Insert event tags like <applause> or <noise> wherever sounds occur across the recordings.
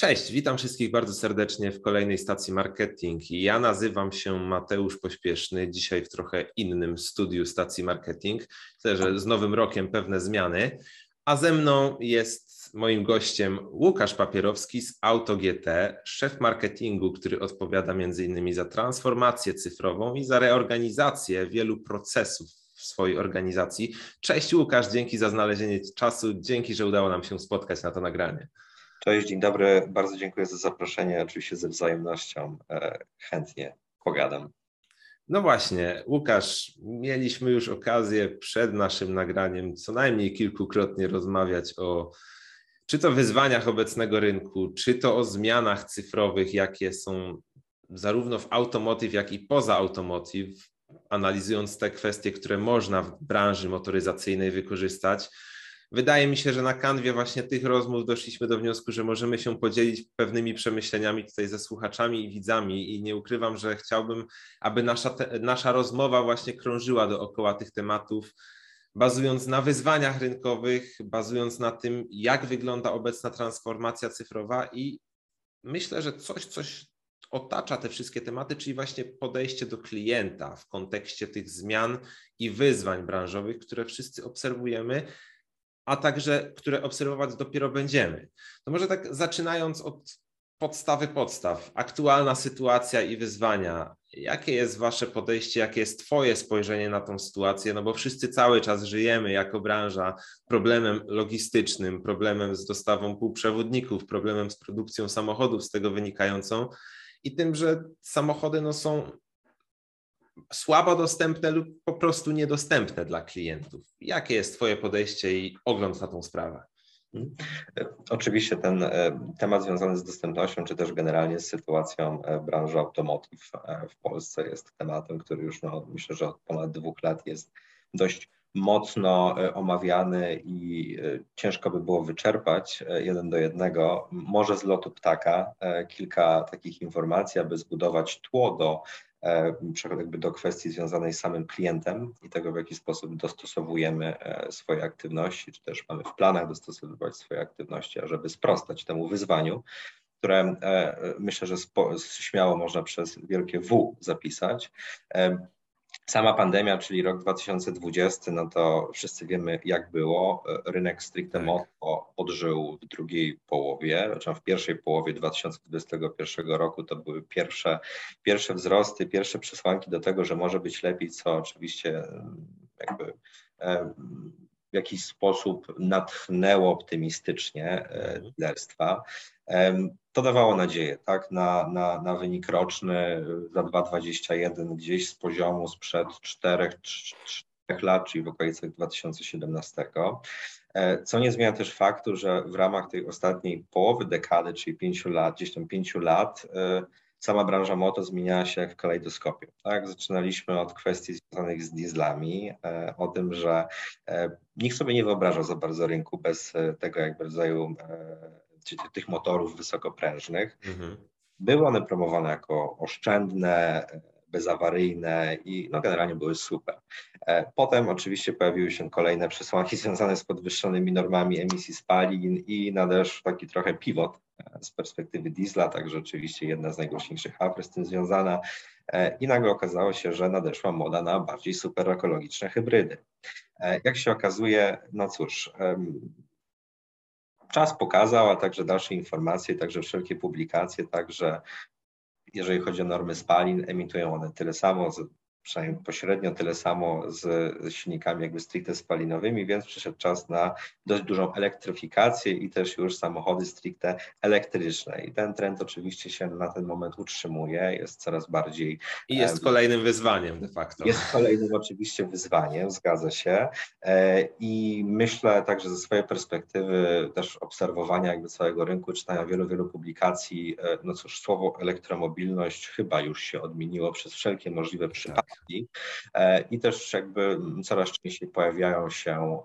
Cześć, witam wszystkich bardzo serdecznie w kolejnej stacji marketing. Ja nazywam się Mateusz Pośpieszny, dzisiaj w trochę innym studiu stacji marketing. Myślę, że z nowym rokiem pewne zmiany, a ze mną jest moim gościem Łukasz Papierowski z AutoGT, szef marketingu, który odpowiada innymi za transformację cyfrową i za reorganizację wielu procesów w swojej organizacji. Cześć Łukasz, dzięki za znalezienie czasu, dzięki, że udało nam się spotkać na to nagranie. Cześć, dzień dobry. Bardzo dziękuję za zaproszenie. Oczywiście ze wzajemnością e, chętnie pogadam. No właśnie, Łukasz, mieliśmy już okazję przed naszym nagraniem co najmniej kilkukrotnie rozmawiać o czy to wyzwaniach obecnego rynku, czy to o zmianach cyfrowych, jakie są zarówno w automotive, jak i poza automotive, analizując te kwestie, które można w branży motoryzacyjnej wykorzystać. Wydaje mi się, że na kanwie właśnie tych rozmów doszliśmy do wniosku, że możemy się podzielić pewnymi przemyśleniami tutaj ze słuchaczami i widzami i nie ukrywam, że chciałbym, aby nasza, te, nasza rozmowa właśnie krążyła dookoła tych tematów, bazując na wyzwaniach rynkowych, bazując na tym, jak wygląda obecna transformacja cyfrowa i myślę, że coś, coś otacza te wszystkie tematy, czyli właśnie podejście do klienta w kontekście tych zmian i wyzwań branżowych, które wszyscy obserwujemy, a także które obserwować dopiero będziemy. To może tak zaczynając od podstawy podstaw, aktualna sytuacja i wyzwania. Jakie jest Wasze podejście, jakie jest Twoje spojrzenie na tą sytuację? No bo wszyscy cały czas żyjemy jako branża problemem logistycznym, problemem z dostawą półprzewodników, problemem z produkcją samochodów z tego wynikającą i tym, że samochody no, są słabo dostępne lub po prostu niedostępne dla klientów. Jakie jest Twoje podejście i ogląd na tą sprawę? Mhm. Oczywiście ten e, temat związany z dostępnością, czy też generalnie z sytuacją e, branży automotive e, w Polsce jest tematem, który już no, myślę, że od ponad dwóch lat jest dość mocno omawiany i ciężko by było wyczerpać jeden do jednego. Może z lotu ptaka kilka takich informacji, aby zbudować tło do E, jakby do kwestii związanej z samym klientem i tego, w jaki sposób dostosowujemy e, swoje aktywności, czy też mamy w planach dostosowywać swoje aktywności, ażeby sprostać temu wyzwaniu, które e, myślę, że śmiało można przez wielkie W zapisać. Sama pandemia, czyli rok 2020, no to wszyscy wiemy, jak było. Rynek stricte tak. moto odżył w drugiej połowie, znaczy w pierwszej połowie 2021 roku to były pierwsze, pierwsze wzrosty, pierwsze przesłanki do tego, że może być lepiej, co oczywiście jakby w jakiś sposób natchnęło optymistycznie e, liderstwa. To dawało nadzieję tak, na, na, na wynik roczny za 2,21 gdzieś z poziomu sprzed 4, 4 lat, czyli w okolicach 2017. E, co nie zmienia też faktu, że w ramach tej ostatniej połowy dekady, czyli 5 lat, gdzieś tam 5 lat, e, sama branża moto zmieniała się jak w kalejdoskopie. Tak? Zaczynaliśmy od kwestii związanych z dieslami, e, o tym, że e, nikt sobie nie wyobrażał za bardzo rynku bez e, tego jakby rodzaju tych motorów wysokoprężnych. Mhm. Były one promowane jako oszczędne, bezawaryjne i no, generalnie były super. Potem oczywiście pojawiły się kolejne przesłanki <laughs> związane z podwyższonymi normami emisji spalin i nadeszł taki trochę pivot z perspektywy diesla, także oczywiście jedna z najgłośniejszych afer z tym związana. E, I nagle okazało się, że nadeszła moda na bardziej super ekologiczne hybrydy. E, jak się okazuje, no cóż, czas pokazał, a także dalsze informacje, także wszelkie publikacje, także jeżeli chodzi o normy spalin, emitują one tyle samo, przynajmniej pośrednio tyle samo z, z silnikami jakby stricte spalinowymi, więc przyszedł czas na dość dużą elektryfikację i też już samochody stricte elektryczne. I ten trend oczywiście się na ten moment utrzymuje, jest coraz bardziej... I jest um, kolejnym wyzwaniem de facto. Jest kolejnym oczywiście wyzwaniem, zgadza się. E, I myślę także ze swojej perspektywy też obserwowania jakby całego rynku, czytania wielu, wielu publikacji, e, no cóż, słowo elektromobilność chyba już się odmieniło przez wszelkie możliwe przypadki I też jakby coraz częściej pojawiają się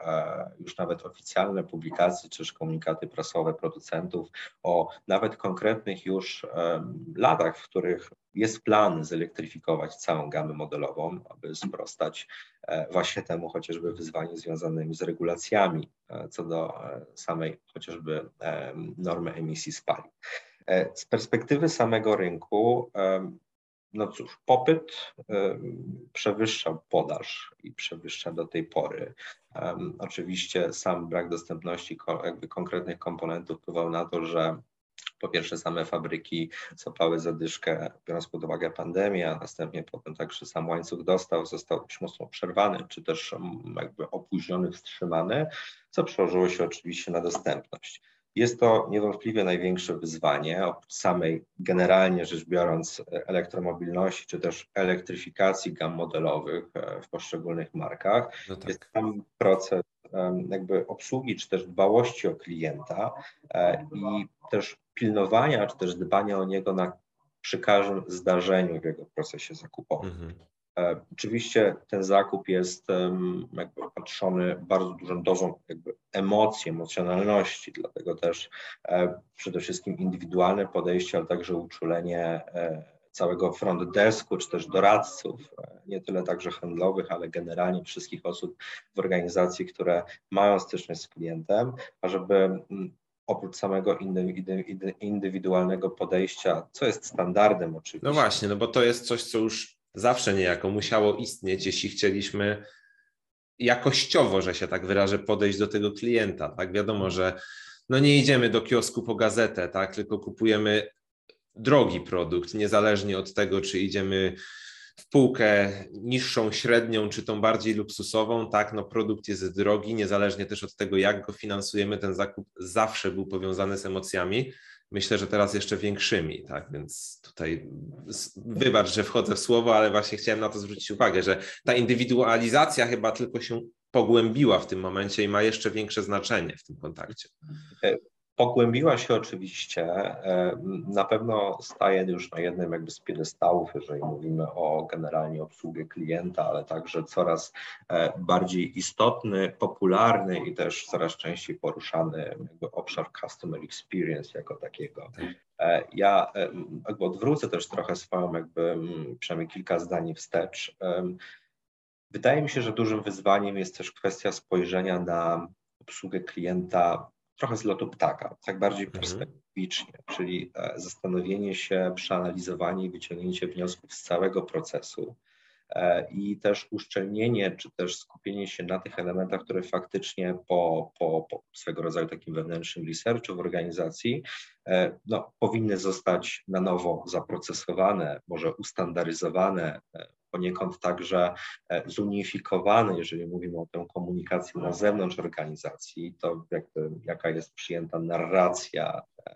już nawet oficjalne publikacje czy też komunikaty prasowe producentów o nawet konkretnych już latach, w których jest plan zelektryfikować całą gamę modelową, aby sprostać e, właśnie temu chociażby wyzwaniu związanym z regulacjami e, co do e, samej chociażby normy emisji spalin. Z perspektywy samego rynku, no cóż, popyt przewyższa podaż i przewyższa do tej pory. Oczywiście sam brak dostępności jakby konkretnych komponentów wpływał na to, że po pierwsze same fabryki zapały zadyszkę, biorąc pod uwagę pandemię, a następnie potem także sam łańcuch dostaw został dość mocno przerwany, czy też jakby opóźniony, wstrzymany, co przełożyło się oczywiście na dostępność. Jest to niewątpliwie największe wyzwanie, oprócz samej generalnie rzecz biorąc elektromobilności, czy też elektryfikacji gam modelowych e, w poszczególnych markach. No tak. Jest tam proces jakby obsługi, czy też dbałości o klienta e, i też pilnowania, czy też dbania o niego na, przy każdym zdarzeniu w jego procesie zakupowym. Mhm. E, oczywiście ten zakup jest jakby opatrzony bardzo dużą dozą jakby emocji, emocjonalności, dlatego też e, przede wszystkim indywidualne podejście, ale także uczulenie całego front desku, czy też doradców, nie tyle także handlowych, ale generalnie wszystkich osób w organizacji, które mają styczność z klientem, ażeby oprócz samego indywidualnego podejścia, co jest standardem oczywiście. No właśnie, no bo to jest coś, co już zawsze niejako musiało istnieć, jeśli chcieliśmy jakościowo, że się tak wyrażę, podejść do tego klienta. Tak, wiadomo, że no nie idziemy do kiosku po gazetę, tak, tylko kupujemy drogi produkt, niezależnie od tego, czy idziemy w półkę niższą, średnią, czy tą bardziej luksusową, tak, no produkt jest drogi, niezależnie też od tego, jak go finansujemy, ten zakup zawsze był powiązany z emocjami. Myślę, że teraz jeszcze większymi, tak, więc tutaj wybacz, że wchodzę w słowo, ale właśnie chciałem na to zwrócić uwagę, że ta indywidualizacja chyba tylko się pogłębiła w tym momencie i ma jeszcze większe znaczenie w tym kontakcie. Pogłębiła się oczywiście, e, na pewno staje już na jednym jakby z piedestałów, jeżeli mówimy o generalnie obsługę klienta, ale także coraz e, bardziej istotny, popularny i też coraz częściej poruszany jakby obszar customer experience jako takiego. E, ja jakby odwrócę też trochę swoją jakby przynajmniej kilka zdań wstecz. Wydaje mi się, że dużym wyzwaniem jest też kwestia spojrzenia na obsługę klienta trochę z lotu ptaka, tak bardziej mhm. perspektywicznie, czyli e, zastanowienie się, przeanalizowanie i wyciągnięcie wniosków z całego procesu e, i też uszczelnienie, czy też skupienie się na tych elementach, które faktycznie po, po, po swego rodzaju takim wewnętrznym researchu w organizacji e, no, powinny zostać na nowo zaprocesowane, może ustandaryzowane, poniekąd także e, zunifikowane, jeżeli mówimy o tę komunikację na zewnątrz organizacji, to jakby, jaka jest przyjęta narracja e,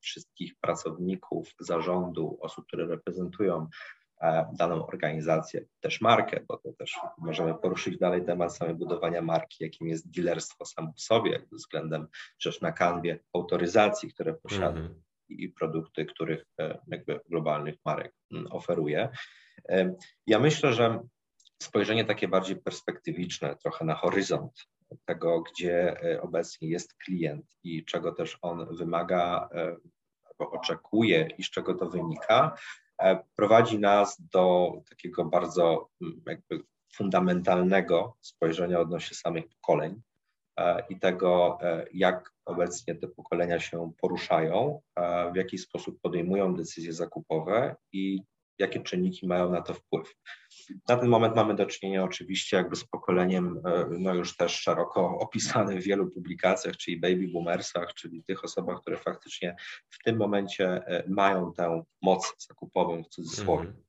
wszystkich pracowników, zarządu, osób, które reprezentują e, daną organizację, też markę, bo to też możemy poruszyć dalej temat samego budowania marki, jakim jest dealerstwo samo w sobie, względem przecież na kanwie autoryzacji, które posiada mm -hmm. i produkty, których jakby globalnych marek mm, oferuje. Ja myślę, że spojrzenie takie bardziej perspektywiczne, trochę na horyzont tego, gdzie e, obecnie jest klient i czego też on wymaga e, albo oczekuje i z czego to wynika, e, prowadzi nas do takiego bardzo jakby fundamentalnego spojrzenia odnośnie samych pokoleń i tego, jak obecnie te pokolenia się poruszają, w jaki sposób podejmują decyzje zakupowe i jakie czynniki mają na to wpływ. Na ten moment mamy do czynienia oczywiście jakby z pokoleniem, e, no już też szeroko opisanym w wielu publikacjach, czyli baby boomersach, czyli tych osobach, które faktycznie w tym momencie e, mają tę moc zakupową w cudzysłowie. Mm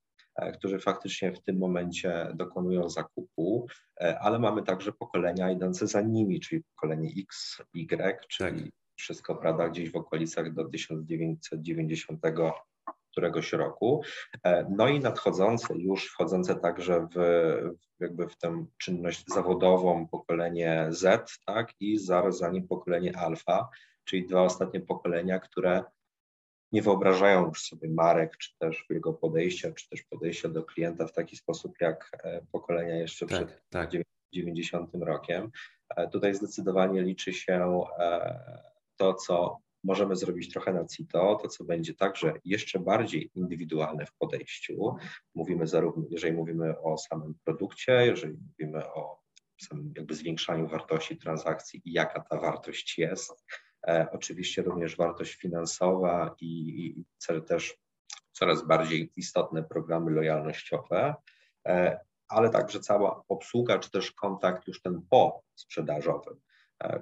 którzy faktycznie w tym momencie dokonują zakupu, ale mamy także pokolenia idące za nimi, czyli pokolenie X, Y, czyli tak. wszystko prawda gdzieś w okolicach do 1990 któregoś roku. E, no i nadchodzące, już wchodzące także w, jakby w tę czynność zawodową pokolenie Z, tak, i zaraz za nim pokolenie alfa, czyli dwa ostatnie pokolenia, które nie wyobrażają już sobie marek, czy też jego podejścia, czy też podejścia do klienta w taki sposób, jak e, pokolenia jeszcze tak, przed tak. 90 rokiem. E, tutaj zdecydowanie liczy się to, co możemy zrobić trochę na CITO, to co będzie także jeszcze bardziej indywidualne w podejściu. Mówimy zarówno, jeżeli mówimy o samym produkcie, jeżeli mówimy o samym jakby zwiększaniu wartości transakcji i jaka ta wartość jest. E, oczywiście również wartość finansowa i, i też coraz bardziej istotne programy lojalnościowe, e, ale także cała obsługa, czy też kontakt już ten po sprzedażowy, e,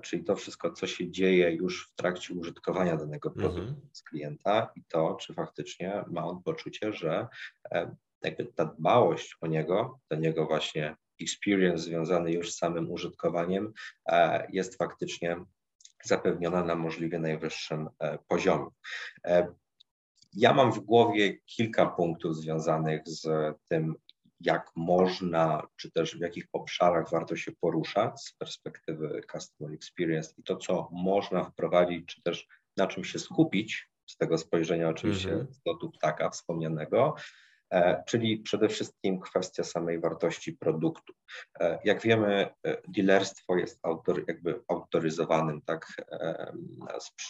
czyli to wszystko, co się dzieje już w trakcie użytkowania danego produktu mm -hmm. z klienta i to, czy faktycznie ma on poczucie, że jakby ta dbałość o niego, do niego właśnie experience związany już z samym użytkowaniem jest faktycznie zapewniona na możliwie najwyższym e, poziomie. E, ja mam w głowie kilka punktów związanych z tym, jak można, czy też w jakich obszarach warto się poruszać z perspektywy Customer Experience i to, co można wprowadzić, czy też na czym się skupić, z tego spojrzenia oczywiście mm -hmm. z lotu ptaka wspomnianego, E, czyli przede wszystkim kwestia samej wartości produktu. E, jak wiemy, e, dealerstwo jest autor, jakby autoryzowanym tak,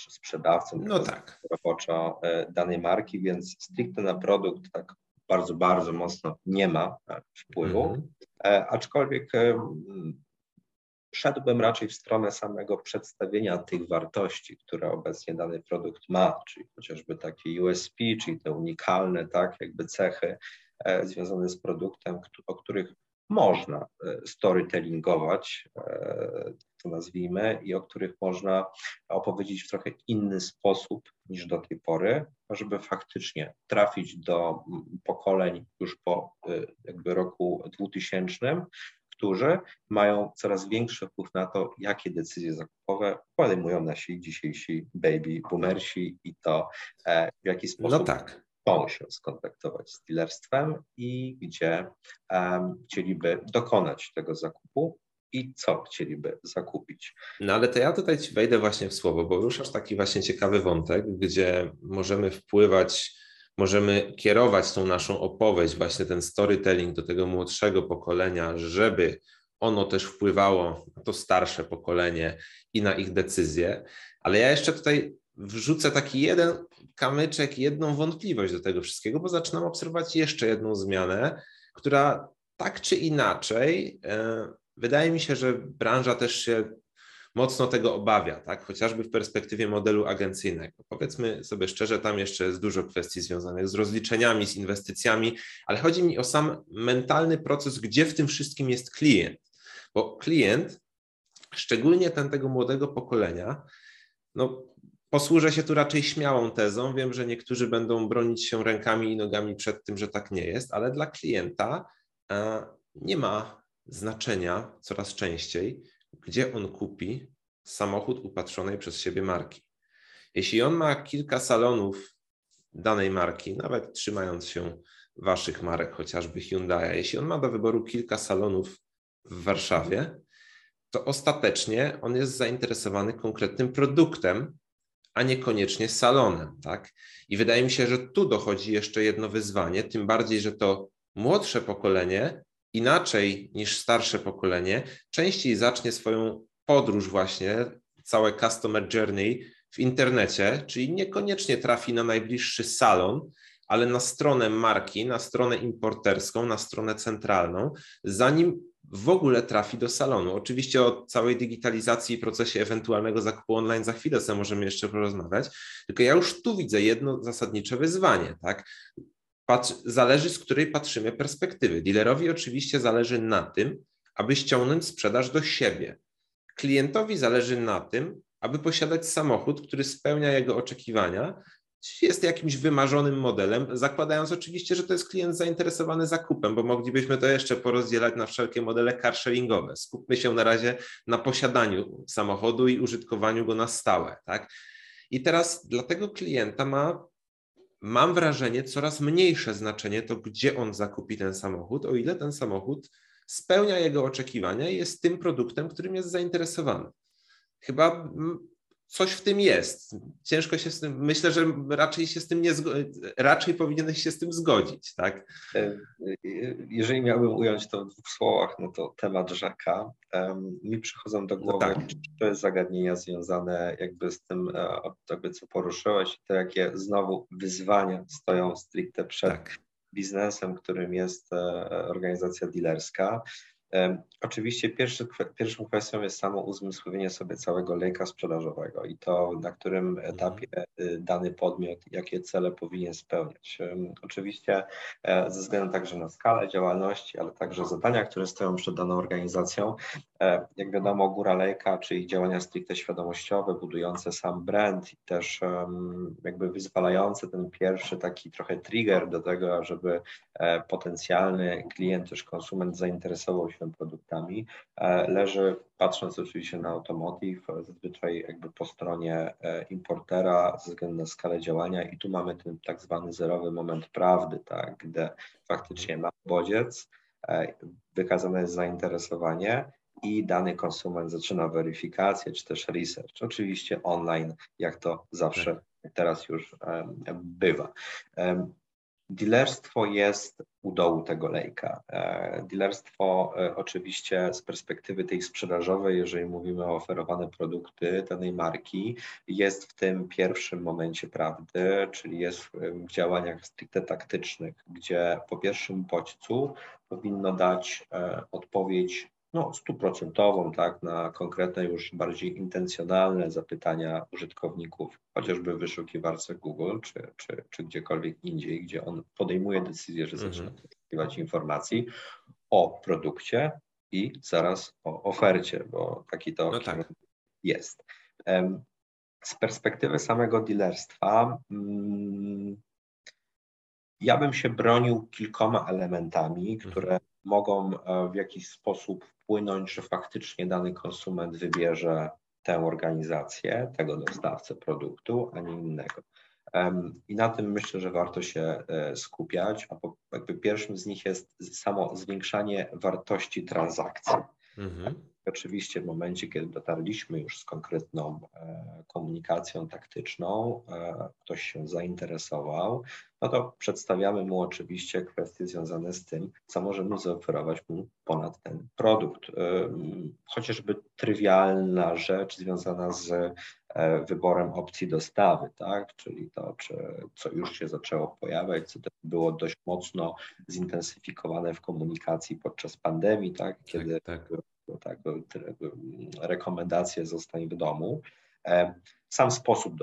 sprzedawcą no tak. roboczo danej marki, więc stricte na produkt tak bardzo, bardzo mocno nie ma wpływu. Mm -hmm. Aczkolwiek szedłbym raczej w stronę samego przedstawienia tych wartości, które obecnie dany produkt ma, czyli chociażby takie USP, czyli te unikalne, tak, jakby cechy e, związane z produktem, o których można e, storytellingować, e, to nazwijmy, i o których można opowiedzieć w trochę inny sposób niż do tej pory, żeby faktycznie trafić do pokoleń już po jakby roku 2000, którzy mają coraz większy wpływ na to, jakie decyzje zakupowe podejmują nasi dzisiejsi baby boomersi i to e, w jaki sposób no tak. chcą się skontaktować z dealerstwem i gdzie um, chcieliby dokonać tego zakupu i co chcieliby zakupić. No ale to ja tutaj Ci wejdę właśnie w słowo, bo ruszasz taki właśnie ciekawy wątek, gdzie możemy wpływać możemy kierować tą naszą opowieść, właśnie ten storytelling do tego młodszego pokolenia, żeby ono też wpływało na to starsze pokolenie i na ich decyzje. Ale ja jeszcze tutaj wrzucę taki jeden kamyczek, jedną wątpliwość do tego wszystkiego, bo zaczynam obserwować jeszcze jedną zmianę, która tak czy inaczej, e, wydaje mi się, że branża też się mocno tego obawia, tak? chociażby w perspektywie modelu agencyjnego. Powiedzmy sobie szczerze, tam jeszcze jest dużo kwestii związanych z rozliczeniami, z inwestycjami, ale chodzi mi o sam mentalny proces, gdzie w tym wszystkim jest klient. Bo klient, szczególnie ten tego młodego pokolenia, no, posłużę się tu raczej śmiałą tezą. Wiem, że niektórzy będą bronić się rękami i nogami przed tym, że tak nie jest, ale dla klienta e, nie ma znaczenia coraz częściej, gdzie on kupi samochód upatrzonej przez siebie marki. Jeśli on ma kilka salonów danej marki, nawet trzymając się waszych marek, chociażby Hyundai, jeśli on ma do wyboru kilka salonów w Warszawie, to ostatecznie on jest zainteresowany konkretnym produktem, a niekoniecznie salonem, tak? I wydaje mi się, że tu dochodzi jeszcze jedno wyzwanie, tym bardziej, że to młodsze pokolenie inaczej niż starsze pokolenie, częściej zacznie swoją podróż właśnie, całe customer journey w internecie, czyli niekoniecznie trafi na najbliższy salon, ale na stronę marki, na stronę importerską, na stronę centralną, zanim w ogóle trafi do salonu. Oczywiście o całej digitalizacji i procesie ewentualnego zakupu online za chwilę sobie możemy jeszcze porozmawiać, tylko ja już tu widzę jedno zasadnicze wyzwanie, tak? Patrz, zależy z której patrzymy perspektywy. Dealerowi oczywiście zależy na tym, aby ściągnąć sprzedaż do siebie. Klientowi zależy na tym, aby posiadać samochód, który spełnia jego oczekiwania, jest jakimś wymarzonym modelem, zakładając oczywiście, że to jest klient zainteresowany zakupem, bo moglibyśmy to jeszcze porozdzielać na wszelkie modele carsharingowe. Skupmy się na razie na posiadaniu samochodu i użytkowaniu go na stałe. Tak? I teraz dla tego klienta ma mam wrażenie, coraz mniejsze znaczenie to, gdzie on zakupi ten samochód, o ile ten samochód spełnia jego oczekiwania i jest tym produktem, którym jest zainteresowany. Chyba coś w tym jest. Ciężko się z tym, myślę, że raczej się z tym nie raczej powinieneś się z tym zgodzić, tak? E, jeżeli miałbym ująć to w dwóch słowach, no to temat rzeka. Mi przychodzą do no głowy no tak. trzy zagadnienia związane jakby z tym, e, jakby co poruszyłeś, te jakie znowu wyzwania stoją stricte przed tak. biznesem, którym jest e, organizacja dealerska. Oczywiście pierwszy, pierwszą kwestią jest samo uzmysłowienie sobie całego lejka sprzedażowego i to, na którym mhm. etapie y, dany podmiot, jakie cele powinien spełniać. Oczywiście e, ze względu także na skalę działalności, ale także zadania, które stoją przed daną organizacją. E, jak wiadomo, góra lejka, czyli działania stricte świadomościowe, budujące sam brand i też jakby wyzwalające ten pierwszy taki trochę trigger do tego, żeby e, potencjalny klient, też konsument zainteresował się produktami, e, leży, patrząc oczywiście na automotive, zazwyczaj jakby po stronie e, importera ze względu na skalę działania i tu mamy ten tak zwany zerowy moment prawdy, tak, gdzie faktycznie ma bodziec, e, wykazane jest zainteresowanie i dany konsument zaczyna weryfikację czy też research, oczywiście online, jak to zawsze tak. teraz już bywa. Dealerstwo jest u dołu tego lejka. E, dealerstwo e, oczywiście z perspektywy tej sprzedażowej, jeżeli mówimy o oferowane produkty danej marki, jest w tym pierwszym momencie prawdy, czyli jest w działaniach stricte taktycznych, gdzie po pierwszym bodźcu powinno dać e, odpowiedź no, stuprocentową, tak, na konkretne już bardziej intencjonalne zapytania użytkowników, chociażby w wyszukiwarce Google czy, czy, czy gdziekolwiek indziej, gdzie on podejmuje decyzję, że mhm. zaczyna poszukiwać informacji o produkcie i zaraz o ofercie, bo taki to no tak. jest. Z perspektywy samego dealerstwa, mm, ja bym się bronił kilkoma elementami, mhm. które mogą e, w jakiś sposób wpłynąć, że faktycznie dany konsument wybierze tę organizację, tego dostawcę produktu, a nie innego. I na tym myślę, że warto się e, skupiać, a jakby pierwszym z nich jest samo zwiększanie wartości transakcji. Mhm. Oczywiście w momencie, kiedy dotarliśmy już z konkretną e, komunikacją taktyczną, e, ktoś się zainteresował, no to przedstawiamy mu oczywiście kwestie związane z tym, co możemy zaoferować mu ponad ten produkt. E, chociażby trywialna rzecz związana z wyborem opcji dostawy, tak? czyli to, czy, co już się zaczęło pojawiać, co było dość mocno zintensyfikowane w komunikacji podczas pandemii, tak? tak kiedy tak, tak tak, rekomendacje zostań w domu. E, sam sposób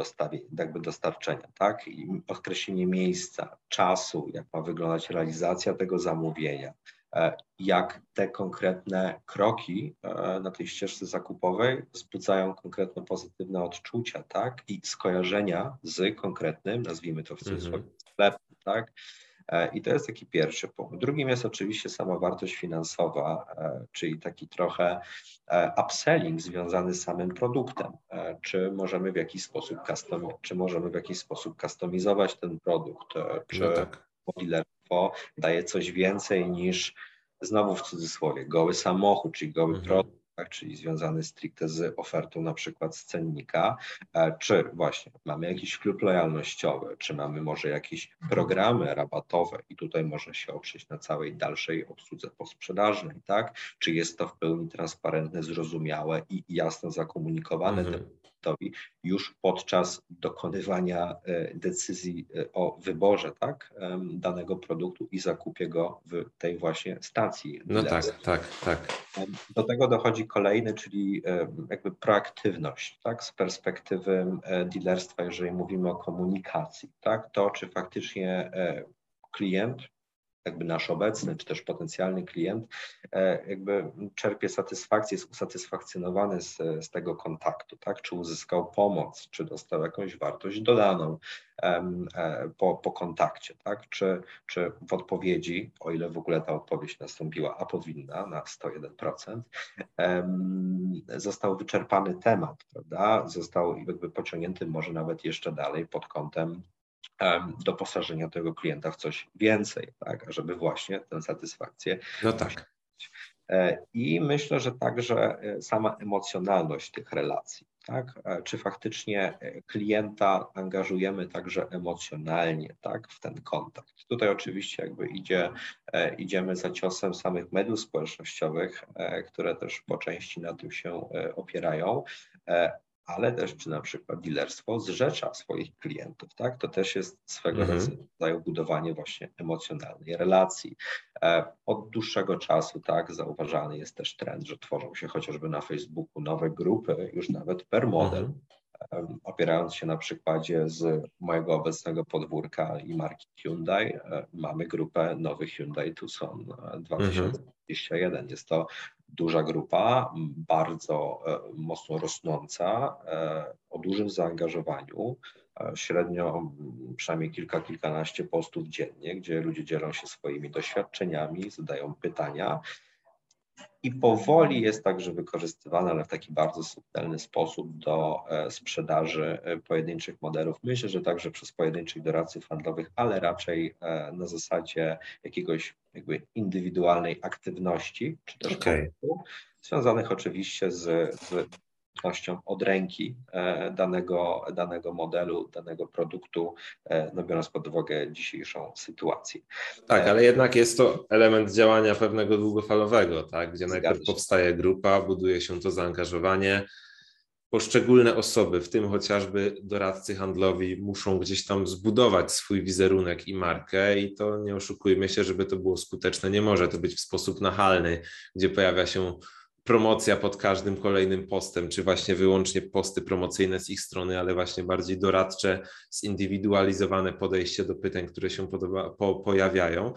jakby dostarczenia, tak, i określenie miejsca, czasu, jak ma wyglądać realizacja tego zamówienia, e, jak te konkretne kroki e, na tej ścieżce zakupowej wzbudzają konkretne pozytywne odczucia, tak, i skojarzenia z konkretnym, nazwijmy to w cudzysłowie, mm -hmm. sklepem, tak, I to jest taki pierwszy punkt. Drugim jest oczywiście sama wartość finansowa, e, czyli taki trochę e, upselling związany z samym produktem. Czy możemy w jakiś sposób custom, czy możemy w jakiś sposób customizować ten produkt, czy no tak. daje coś więcej niż znowu w cudzysłowie goły samochód, czyli goły mhm. produkt czyli związany stricte z ofertą na przykład z cennika, e, czy właśnie mamy jakiś klub lojalnościowy, czy mamy może jakieś programy rabatowe i tutaj można się oprzeć na całej dalszej obsłudze posprzedażnej, tak? Czy jest to w pełni transparentne, zrozumiałe i jasno zakomunikowane? Mhm już podczas dokonywania e, decyzji e, o wyborze tak, danego produktu i zakupie go w tej właśnie stacji. No tak, tak, tak. Do tego dochodzi kolejny, czyli jakby proaktywność, tak, z perspektywy e, dealerstwa, jeżeli mówimy o komunikacji, tak, to czy faktycznie klient jakby nasz obecny, czy też potencjalny klient, e, jakby czerpie satysfakcję, jest usatysfakcjonowany z, z tego kontaktu, tak? Czy uzyskał pomoc, czy dostał jakąś wartość dodaną e, po, po kontakcie, tak? Czy, czy w odpowiedzi, o ile w ogóle ta odpowiedź nastąpiła, a powinna na 101%, został wyczerpany temat, prawda? Został jakby pociągnięty może nawet jeszcze dalej pod kątem doposażenia tego klienta w coś więcej, tak, żeby właśnie tę satysfakcję. No tak. E, I myślę, że także e, sama emocjonalność tych relacji, tak? E, czy faktycznie klienta angażujemy także emocjonalnie tak? w ten kontakt. Tutaj oczywiście jakby idzie, idziemy za ciosem samych mediów społecznościowych, które też po części na tym się opierają, ale też czy na przykład dealerstwo zrzecza swoich klientów, tak? To też jest swego mhm. rodzaju budowanie właśnie emocjonalnej relacji. E, od dłuższego czasu, tak, zauważany jest też trend, że tworzą się chociażby na Facebooku nowe grupy, już nawet per model, mhm. Opierając się na przykładzie z mojego obecnego podwórka i marki Hyundai, e, mamy grupę nowych Hyundai Tucson 2021. Mhm. Jest to duża grupa, bardzo e, mocno rosnąca, e, o dużym zaangażowaniu. E, średnio przynajmniej kilka, kilkanaście postów dziennie, gdzie ludzie dzielą się swoimi doświadczeniami, zadają pytania i powoli jest także wykorzystywana, ale w taki bardzo subtelny sposób do e, sprzedaży e, pojedynczych modelów. Myślę, że także przez pojedynczych doradców handlowych, ale raczej e, na zasadzie jakiegoś jakby indywidualnej aktywności, czy też okay. związanych oczywiście z, z od ręki e, danego, danego modelu, danego produktu, e, no biorąc pod uwagę dzisiejszą sytuację. Tak, ale jednak jest to element działania pewnego długofalowego, tak? gdzie najpierw powstaje grupa, buduje się to zaangażowanie. Poszczególne osoby, w tym chociażby doradcy handlowi, muszą gdzieś tam zbudować swój wizerunek i markę, i to nie oszukujmy się, żeby to było skuteczne. Nie może to być w sposób nachalny, gdzie pojawia się promocja pod każdym kolejnym postem, czy właśnie wyłącznie posty promocyjne z ich strony, ale właśnie bardziej doradcze, zindywidualizowane podejście do pytań, które się podoba, po, pojawiają.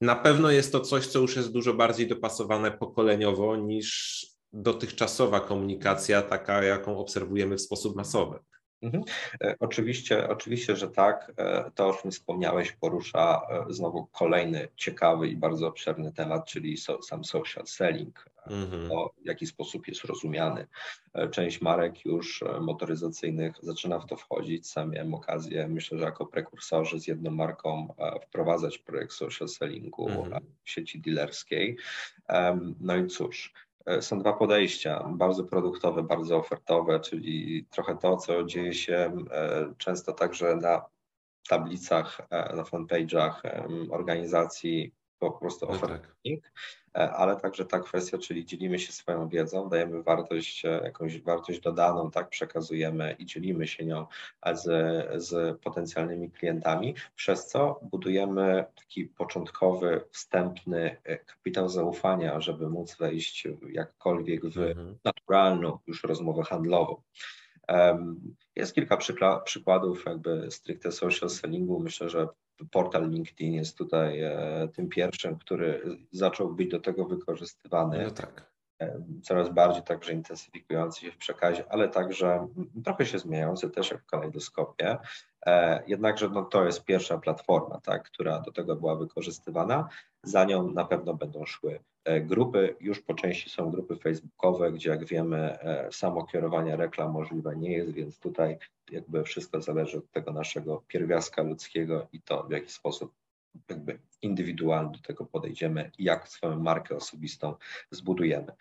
Na pewno jest to coś, co już jest dużo bardziej dopasowane pokoleniowo niż dotychczasowa komunikacja, taka jaką obserwujemy w sposób masowy. Mhm. E, oczywiście, oczywiście, że tak. E, to, o czym wspomniałeś, porusza e, znowu kolejny ciekawy i bardzo obszerny temat, czyli sam social selling. Mhm. To, w jaki sposób jest rozumiany. Część marek już motoryzacyjnych zaczyna w to wchodzić. Sam miałem okazję, myślę, że jako prekursorzy z jedną marką wprowadzać projekt social sellingu mhm. w sieci dealerskiej. No i cóż, E, są dwa podejścia, bardzo produktowe, bardzo ofertowe, czyli trochę to, co dzieje się e, często także na tablicach, e, na fanpage'ach organizacji po prostu no ofertnik, tak. E, ale także ta kwestia, czyli dzielimy się swoją wiedzą, dajemy wartość, e, jakąś wartość dodaną, tak, przekazujemy i dzielimy się nią z, z potencjalnymi klientami, przez co budujemy taki początkowy, wstępny e, kapitał zaufania, żeby móc wejść jakkolwiek w mhm. naturalną już rozmowę handlową. Jest kilka przykładów jakby stricte social sellingu. Myślę, że portal LinkedIn jest tutaj e, tym pierwszym, który zaczął być do tego wykorzystywany. No tak. Coraz bardziej także intensyfikujący się w przekazie, ale także trochę się zmieniający też jak w kalejdoskopie. E, jednakże no, to jest pierwsza platforma, tak, która do tego była wykorzystywana. Za nią na pewno będą szły e, grupy. Już po części są grupy facebookowe, gdzie jak wiemy, samo kierowanie reklam możliwe nie jest, więc tutaj jakby wszystko zależy od tego naszego pierwiastka ludzkiego i to w jaki sposób jakby indywidualnie do tego podejdziemy i jak swoją markę osobistą zbudujemy.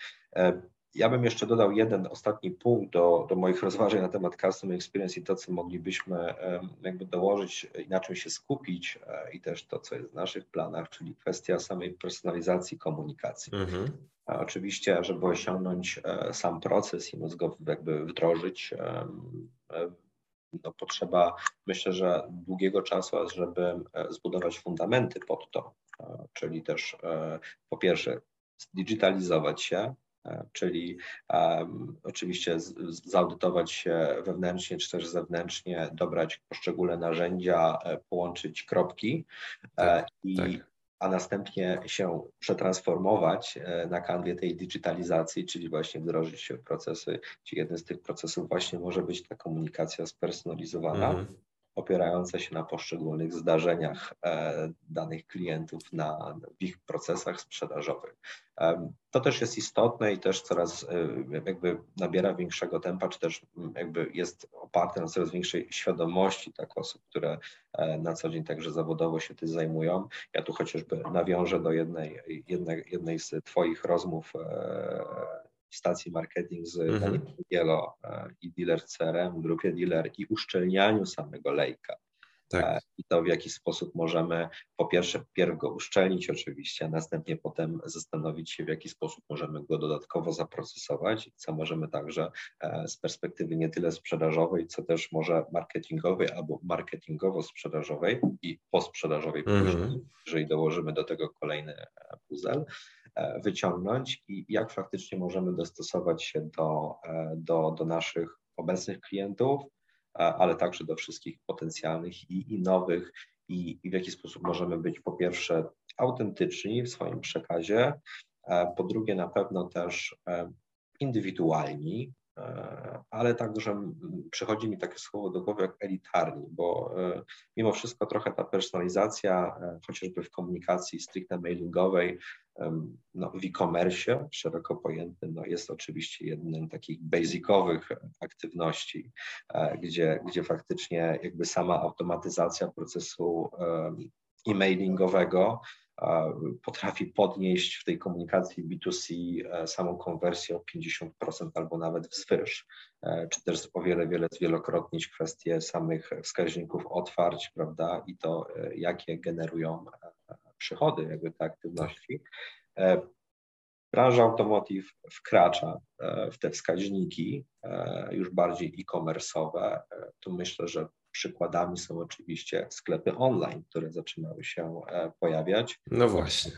E, ja bym jeszcze dodał jeden ostatni punkt do, do moich rozważań na temat Customer Experience i to, co moglibyśmy jakby dołożyć i na czym się skupić e, i też to, co jest w naszych planach, czyli kwestia samej personalizacji komunikacji. Mhm. Oczywiście, żeby osiągnąć e, sam proces i móc go jakby wdrożyć, no, potrzeba, myślę, że długiego czasu, żeby zbudować fundamenty pod to, czyli też po pierwsze zdigitalizować się, E, czyli um, oczywiście z, zaudytować się wewnętrznie czy też zewnętrznie, dobrać poszczególne narzędzia, e, połączyć kropki e, tak, i tak. a następnie się przetransformować na kanwie tej digitalizacji, czyli właśnie wdrożyć się w procesy, gdzie jeden z tych procesów właśnie może być ta komunikacja spersonalizowana. Mhm opierające się na poszczególnych zdarzeniach e, danych klientów na, w ich procesach sprzedażowych. To też jest istotne i też coraz e, jakby nabiera większego tempa, czy też jakby jest oparte na coraz większej świadomości tak osób, które e, na co dzień także zawodowo się tym zajmują. Ja tu chociażby nawiążę do jednej, jednej, jednej z Twoich rozmów stacji marketing z Mhm. Gielo i dealer CRM, grupie dealer i uszczelnianiu samego lejka. Tak. E, I to w jaki sposób możemy po pierwsze pierw go uszczelnić oczywiście, a następnie potem zastanowić się w jaki sposób możemy go dodatkowo zaprocesować i co możemy także e, z perspektywy nie tyle sprzedażowej, co też może marketingowej albo marketingowo-sprzedażowej i posprzedażowej Mhm. później, jeżeli dołożymy do tego kolejny e, puzzle, wyciągnąć i jak faktycznie możemy dostosować się do, do, do naszych obecnych klientów, ale także do wszystkich potencjalnych i, i nowych, i, i w jaki sposób możemy być po pierwsze autentyczni w swoim przekazie, po drugie na pewno też indywidualni, E, ale także przychodzi mi takie słowo do głowy jak elitarni, bo e, mimo wszystko trochę ta personalizacja, e, chociażby w komunikacji stricte mailingowej, no, w e-commerce szeroko pojętym, no, jest oczywiście jednym takich basicowych aktywności, gdzie, gdzie faktycznie jakby sama automatyzacja procesu e-mailingowego potrafi podnieść w tej komunikacji B2C e, samą konwersję o 50% albo nawet wzwyż, e, czy też o wiele, wiele zwielokrotnić kwestie samych wskaźników otwarć, prawda, i to, e, jakie generują przychody jakby te aktywności. Branża automotive wkracza w te wskaźniki już bardziej e-commerce'owe. Tu myślę, że Przykładami są oczywiście sklepy online, które zaczynały się e, pojawiać. No właśnie.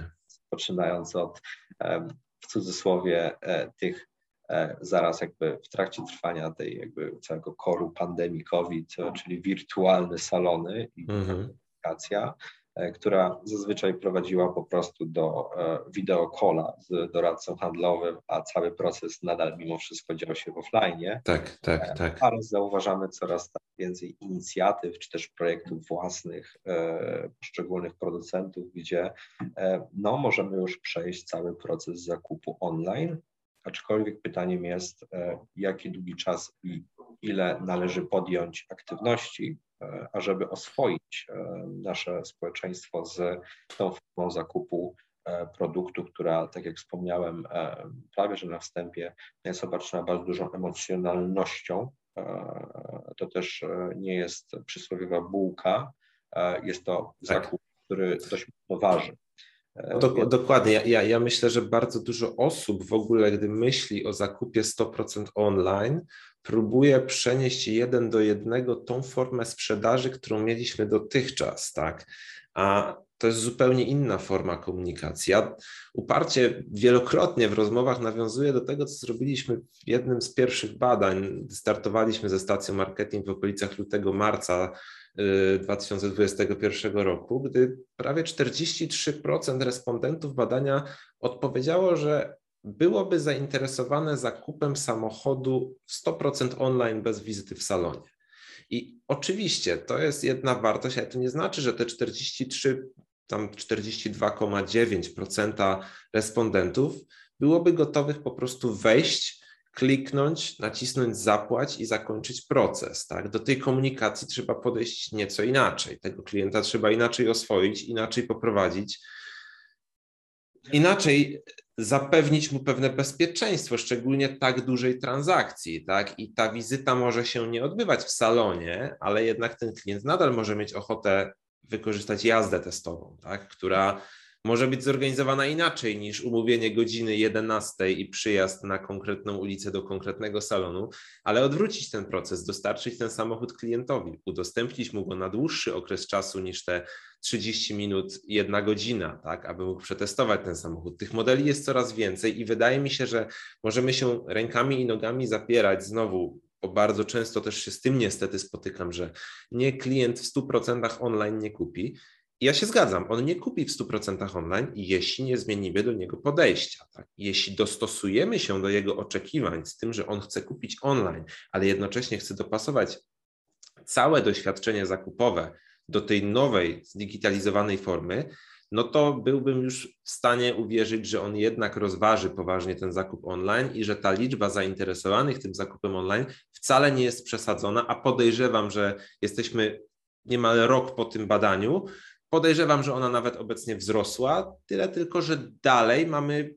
Poczynając od w cudzysłowie e, tych e, zaraz jakby w trakcie trwania tej jakby całego koru pandemii COVID, czyli wirtualne salony i mhm. komunikacja, E, która zazwyczaj prowadziła po prostu do e, wideokola z doradcą handlowym, a cały proces nadal mimo wszystko dział się w offline. Tak, tak, e, tak. Ale zauważamy coraz więcej inicjatyw, czy też projektów własnych poszczególnych producentów, gdzie no, możemy już przejść cały proces zakupu online, aczkolwiek pytaniem jest, jaki długi czas i ile należy podjąć aktywności, E, ażeby oswoić e, nasze społeczeństwo z tą formą zakupu e, produktu, która, tak jak wspomniałem, prawie że na wstępie jest obarczona bardzo dużą emocjonalnością. To też nie jest przysłowiowa bułka, jest to tak. zakup, który dość mocno waży. Do, dokładnie. Ja, ja, ja, myślę, że bardzo dużo osób w ogóle, gdy myśli o zakupie 100% online, próbuje przenieść jeden do jednego tą formę sprzedaży, którą mieliśmy dotychczas, tak? A to jest zupełnie inna forma komunikacji. Ja uparcie wielokrotnie w rozmowach nawiązuję do tego, co zrobiliśmy w jednym z pierwszych badań. Startowaliśmy ze stacją marketing w okolicach lutego, marca 2021 y, roku, gdy prawie 43% respondentów badania odpowiedziało, że byłoby zainteresowane zakupem samochodu w 100% online bez wizyty w salonie. I oczywiście to jest jedna wartość, ale to nie znaczy, że te 43, tam 42,9% respondentów byłoby gotowych po prostu wejść, kliknąć, nacisnąć zapłać i zakończyć proces. Tak? Do tej komunikacji trzeba podejść nieco inaczej. Tego klienta trzeba inaczej oswoić, inaczej poprowadzić. Inaczej zapewnić mu pewne bezpieczeństwo, szczególnie tak dużej transakcji, tak? I ta wizyta może się nie odbywać w salonie, ale jednak ten klient nadal może mieć ochotę wykorzystać jazdę testową, tak? Która może być zorganizowana inaczej niż umówienie godziny 11 i przyjazd na konkretną ulicę do konkretnego salonu, ale odwrócić ten proces, dostarczyć ten samochód klientowi, udostępnić mu go na dłuższy okres czasu niż te 30 minut, jedna godzina, tak, aby mógł przetestować ten samochód. Tych modeli jest coraz więcej i wydaje mi się, że możemy się rękami i nogami zapierać znowu bo bardzo często też się z tym niestety spotykam, że nie klient w 100% online nie kupi, ja się zgadzam, on nie kupi w 100% online, jeśli nie zmienimy do niego podejścia. Tak? Jeśli dostosujemy się do jego oczekiwań z tym, że on chce kupić online, ale jednocześnie chce dopasować całe doświadczenie zakupowe do tej nowej, zdigitalizowanej formy, no to byłbym już w stanie uwierzyć, że on jednak rozważy poważnie ten zakup online i że ta liczba zainteresowanych tym zakupem online wcale nie jest przesadzona, a podejrzewam, że jesteśmy niemal rok po tym badaniu, Podejrzewam, że ona nawet obecnie wzrosła, tyle tylko, że dalej mamy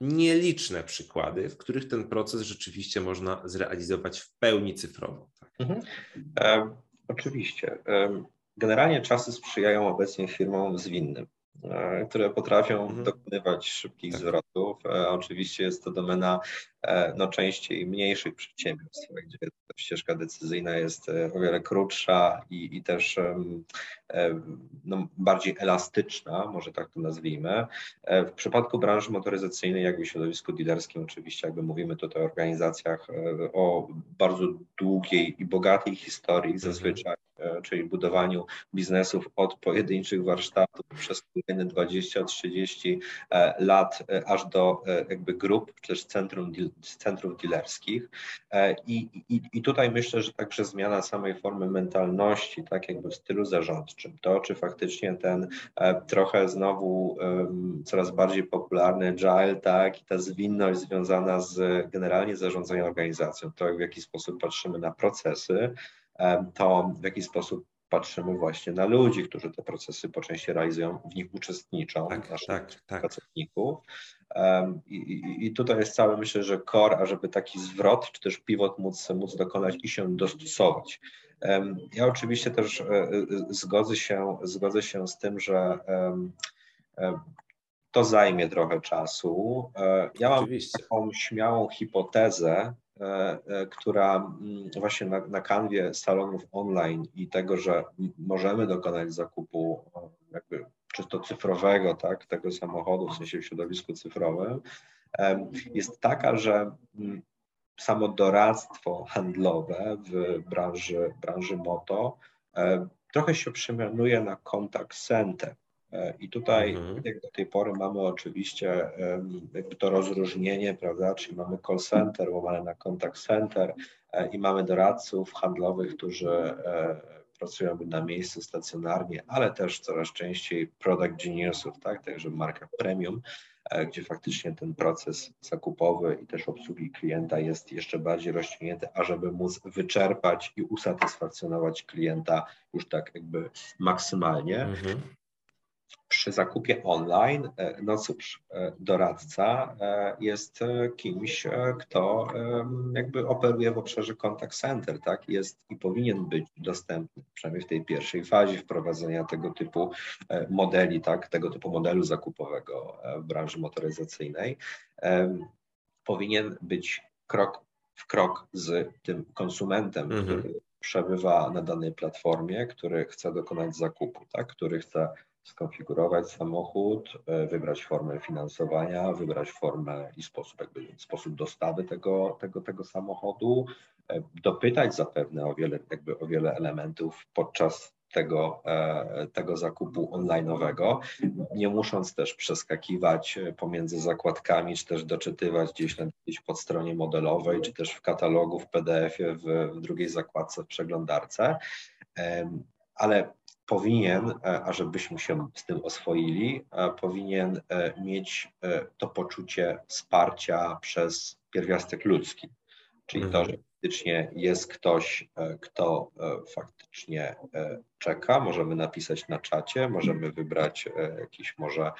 nieliczne przykłady, w których ten proces rzeczywiście można zrealizować w pełni cyfrowo. Tak? Mhm. E, oczywiście. Generalnie czasy sprzyjają obecnie firmom zwinnym. E, które potrafią mhm. dokonywać szybkich tak. zwrotów. E, oczywiście jest to domena no, częściej mniejszych przedsiębiorstw, gdzie ścieżka decyzyjna jest o wiele krótsza i, i też no, bardziej elastyczna, może tak to nazwijmy. W przypadku branży motoryzacyjnej, jakby w środowisku dealerskim, oczywiście, jakby mówimy tutaj o organizacjach o bardzo długiej i bogatej historii, mhm. zazwyczaj E, czyli budowaniu biznesów od pojedynczych warsztatów przez kolejne 20-30 e, lat, e, aż do jakby grup, czy też centrum, centrów dealerskich. I, i, I tutaj myślę, że także zmiana samej formy mentalności, tak jakby w stylu zarządczym, to czy faktycznie ten trochę znowu coraz bardziej popularny agile, tak, i ta zwinność związana z generalnie zarządzaniem organizacją, to w jaki sposób patrzymy na procesy, to w jaki sposób patrzymy właśnie na ludzi, którzy te procesy po części realizują, w nich uczestniczą, tak, naszych tak, tak. pracowników. I, i, I, tutaj jest cały, myślę, że core, ażeby taki zwrot, czy też pivot móc, móc dokonać i się dostosować. Ja oczywiście też e, e, zgodzę się, zgodzę się z tym, że to zajmie trochę czasu. E, ja mam oczywiście. taką śmiałą hipotezę, E, e, która mm, właśnie na, na kanwie salonów online i tego, że możemy dokonać zakupu jakby czysto cyfrowego, tak, tego samochodu, w sensie w środowisku cyfrowym, jest taka, że mm, samo doradztwo handlowe w branży, branży moto trochę się przemianuje na contact center. E, I tutaj, mhm. jak do tej pory, mamy oczywiście jakby to rozróżnienie, prawda? Czyli mamy call center łamane na contact center e, i mamy doradców handlowych, którzy e, pracują na miejscu stacjonarnie, ale też coraz częściej product geniusów, tak? Także w markach premium, gdzie faktycznie ten proces zakupowy i też obsługi klienta jest jeszcze bardziej rozciągnięty, ażeby móc wyczerpać i usatysfakcjonować klienta już tak jakby maksymalnie. Mhm przy zakupie online, e, no cóż, e, doradca e, jest kimś, kto jakby operuje w obszarze contact center, tak? Jest i powinien być dostępny, przynajmniej w tej pierwszej fazie wprowadzenia tego typu modeli, tak? Tego typu modelu zakupowego w branży motoryzacyjnej. Powinien być krok w krok z tym konsumentem, mhm. który przebywa na danej platformie, który chce dokonać zakupu, tak? który chce skonfigurować samochód, e, wybrać formę finansowania, wybrać formę i sposób, jakby, sposób dostawy tego, tego, tego samochodu, e, dopytać zapewne o wiele, jakby o wiele elementów podczas tego, e, tego zakupu online'owego, nie musząc też przeskakiwać pomiędzy zakładkami, czy też doczytywać gdzieś na gdzieś pod stronie modelowej, czy też w katalogu w PDF-ie w drugiej zakładce w przeglądarce. Ale powinien, e, ażebyśmy się z tym oswoili, e, powinien e, mieć to poczucie wsparcia przez pierwiastek ludzki. Czyli to, mhm. że faktycznie jest ktoś, kto faktycznie czeka, możemy napisać na czacie, możemy wybrać jakiś może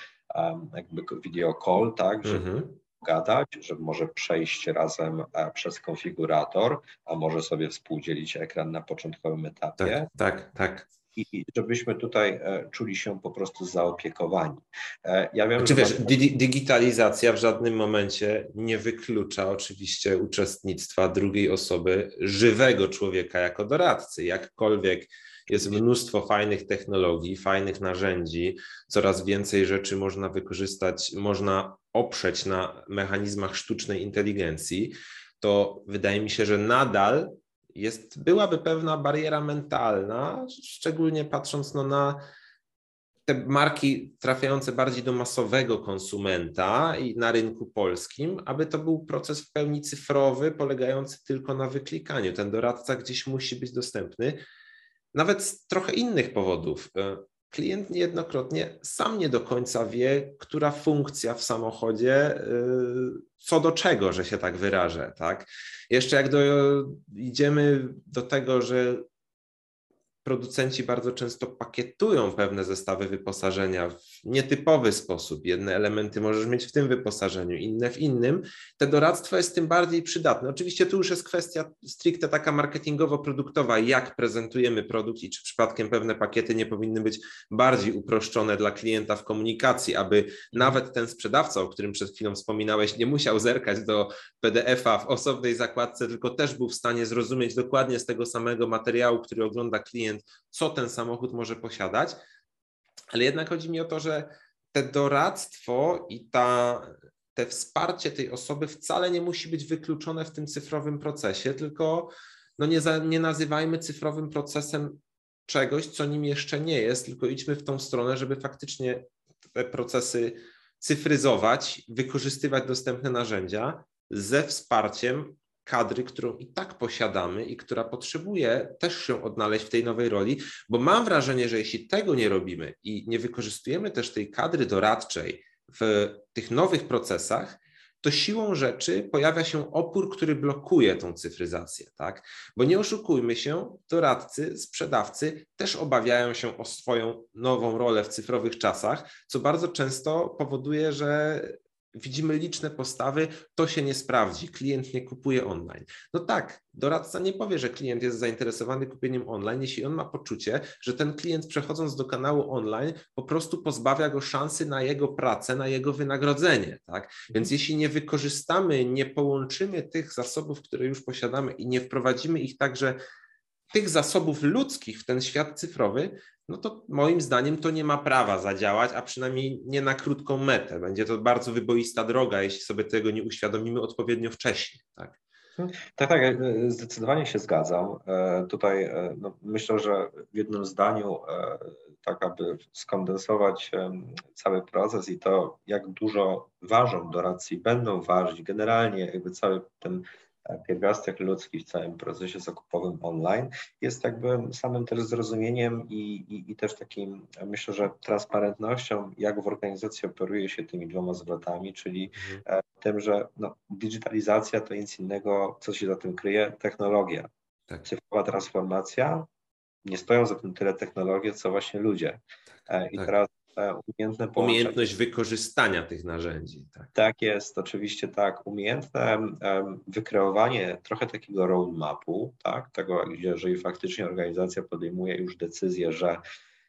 jakby video call, tak, żeby mhm. gadać, że może przejść razem przez konfigurator, a może sobie współdzielić ekran na początkowym etapie. Tak, tak, tak i żebyśmy tutaj e, czuli się po prostu zaopiekowani. E, ja wiem, że wiesz, digitalizacja w żadnym momencie nie wyklucza oczywiście uczestnictwa drugiej osoby, żywego człowieka jako doradcy. Jakkolwiek jest mnóstwo fajnych technologii, fajnych narzędzi, coraz więcej rzeczy można wykorzystać, można oprzeć na mechanizmach sztucznej inteligencji, to wydaje mi się, że nadal jest, byłaby pewna bariera mentalna, szczególnie patrząc no, na te marki trafiające bardziej do masowego konsumenta i na rynku polskim, aby to był proces w pełni cyfrowy, polegający tylko na wyklikaniu. Ten doradca gdzieś musi być dostępny, nawet z trochę innych powodów klient niejednokrotnie sam nie do końca wie, która funkcja w samochodzie, y, co do czego, że się tak wyrażę, tak? Jeszcze jak do, idziemy do tego, że producenci bardzo często pakietują pewne zestawy wyposażenia w nietypowy sposób. Jedne elementy możesz mieć w tym wyposażeniu, inne w innym. Te doradztwo jest tym bardziej przydatne. Oczywiście tu już jest kwestia stricte taka marketingowo-produktowa, jak prezentujemy produkt i czy przypadkiem pewne pakiety nie powinny być bardziej uproszczone dla klienta w komunikacji, aby nawet ten sprzedawca, o którym przed chwilą wspominałeś, nie musiał zerkać do PDF-a w osobnej zakładce, tylko też był w stanie zrozumieć dokładnie z tego samego materiału, który ogląda klient, co ten samochód może posiadać. Ale jednak chodzi mi o to, że te doradztwo i ta, te wsparcie tej osoby wcale nie musi być wykluczone w tym cyfrowym procesie, tylko no nie, za, nie nazywajmy cyfrowym procesem czegoś, co nim jeszcze nie jest, tylko idźmy w tą stronę, żeby faktycznie te procesy cyfryzować, wykorzystywać dostępne narzędzia ze wsparciem kadry, którą i tak posiadamy i która potrzebuje też się odnaleźć w tej nowej roli, bo mam wrażenie, że jeśli tego nie robimy i nie wykorzystujemy też tej kadry doradczej w tych nowych procesach, to siłą rzeczy pojawia się opór, który blokuje tą cyfryzację, tak? Bo nie oszukujmy się, doradcy, sprzedawcy też obawiają się o swoją nową rolę w cyfrowych czasach, co bardzo często powoduje, że widzimy liczne postawy, to się nie sprawdzi, klient nie kupuje online. No tak, doradca nie powie, że klient jest zainteresowany kupieniem online, jeśli on ma poczucie, że ten klient przechodząc do kanału online po prostu pozbawia go szansy na jego pracę, na jego wynagrodzenie. Tak? Więc jeśli nie wykorzystamy, nie połączymy tych zasobów, które już posiadamy i nie wprowadzimy ich także tych zasobów ludzkich w ten świat cyfrowy, no to moim zdaniem to nie ma prawa zadziałać, a przynajmniej nie na krótką metę. Będzie to bardzo wyboista droga, jeśli sobie tego nie uświadomimy odpowiednio wcześnie. Tak? Tak, tak, e, zdecydowanie się zgadzam. E, tutaj e, no, myślę, że w jednym zdaniu, tak aby skondensować cały proces i to, jak dużo ważą doradcy będą ważyć generalnie jakby cały ten pierwiastek ludzki w całym procesie zakupowym online jest jakby samym też zrozumieniem i, i, i, też takim, myślę, że transparentnością, jak w organizacji operuje się tymi dwoma zwrotami, czyli. E, tym, że no, digitalizacja to nic innego, co się za tym kryje, technologia. Tak. Cyfrowa transformacja, nie stoją za tym tyle technologie, co właśnie ludzie. E, I tak. teraz umiejętne połączenie. Umiejętność wykorzystania tych narzędzi. Tak. tak jest, oczywiście tak. Umiejętne wykreowanie trochę takiego roadmapu, tak, tego, jeżeli faktycznie organizacja podejmuje już decyzję, że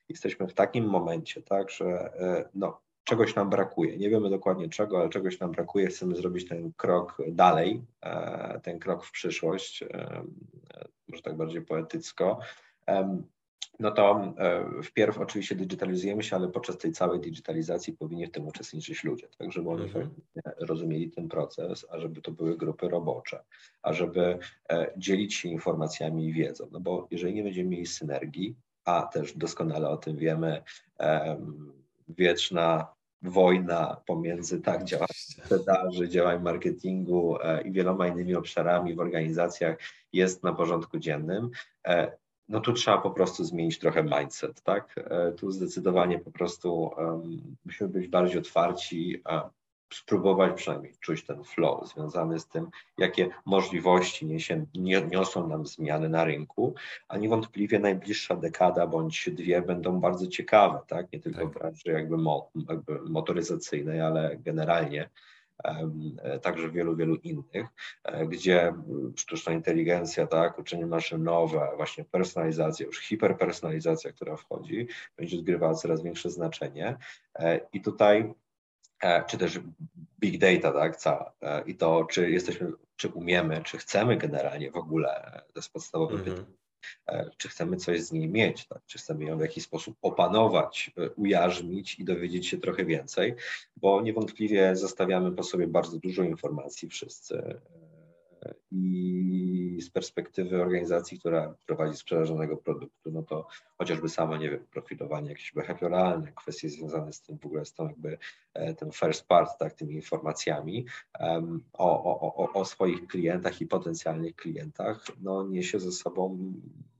jesteśmy w takim momencie, tak, że e, no, czegoś nam brakuje. Nie wiemy dokładnie czego, ale czegoś nam brakuje. Chcemy zrobić ten krok dalej, e, ten krok w przyszłość, może tak bardziej poetycko no to e, wpierw oczywiście digitalizujemy się, ale podczas tej całej digitalizacji powinni w tym uczestniczyć ludzie, tak żeby oni mhm. rozumieli ten proces, a żeby to były grupy robocze, a żeby e, dzielić się informacjami i wiedzą, no bo jeżeli nie będziemy mieli synergii, a też doskonale o tym wiemy, wieczna wojna pomiędzy tak działaniem sprzedaży, działaniem marketingu e, i wieloma innymi obszarami w organizacjach jest na porządku dziennym no tu trzeba po prostu zmienić trochę mindset, tak? E, tu zdecydowanie po prostu um, musimy być bardziej otwarci, a spróbować przynajmniej czuć ten flow związany z tym, jakie możliwości niesie, niosą nam zmiany na rynku, a niewątpliwie najbliższa dekada bądź dwie będą bardzo ciekawe, tak? Nie tylko tak. w branży jakby, mo, jakby motoryzacyjnej, ale generalnie także wielu, wielu innych, e, gdzie sztuczna inteligencja, tak, uczenie maszynowe, właśnie personalizacja, już hiperpersonalizacja, która wchodzi, będzie odgrywała coraz większe znaczenie. E, I tutaj czy też big data, tak, cała. I to, czy jesteśmy, czy umiemy, czy chcemy generalnie w ogóle, to jest podstawowe mm -hmm. pytanie E, czy chcemy coś z niej mieć, tak? czy chcemy ją w jakiś sposób opanować, e, ujarzmić i dowiedzieć się trochę więcej, bo niewątpliwie zostawiamy po sobie bardzo dużo informacji wszyscy e, i z perspektywy organizacji, która prowadzi sprzedaż danego produktu, no to chociażby samo, nie wiem, profilowanie jakieś behawioralne, kwestie związane z tym w ogóle, z tą jakby tym first part, tak, tymi informacjami um, o, o, o swoich klientach i potencjalnych klientach, no niesie ze sobą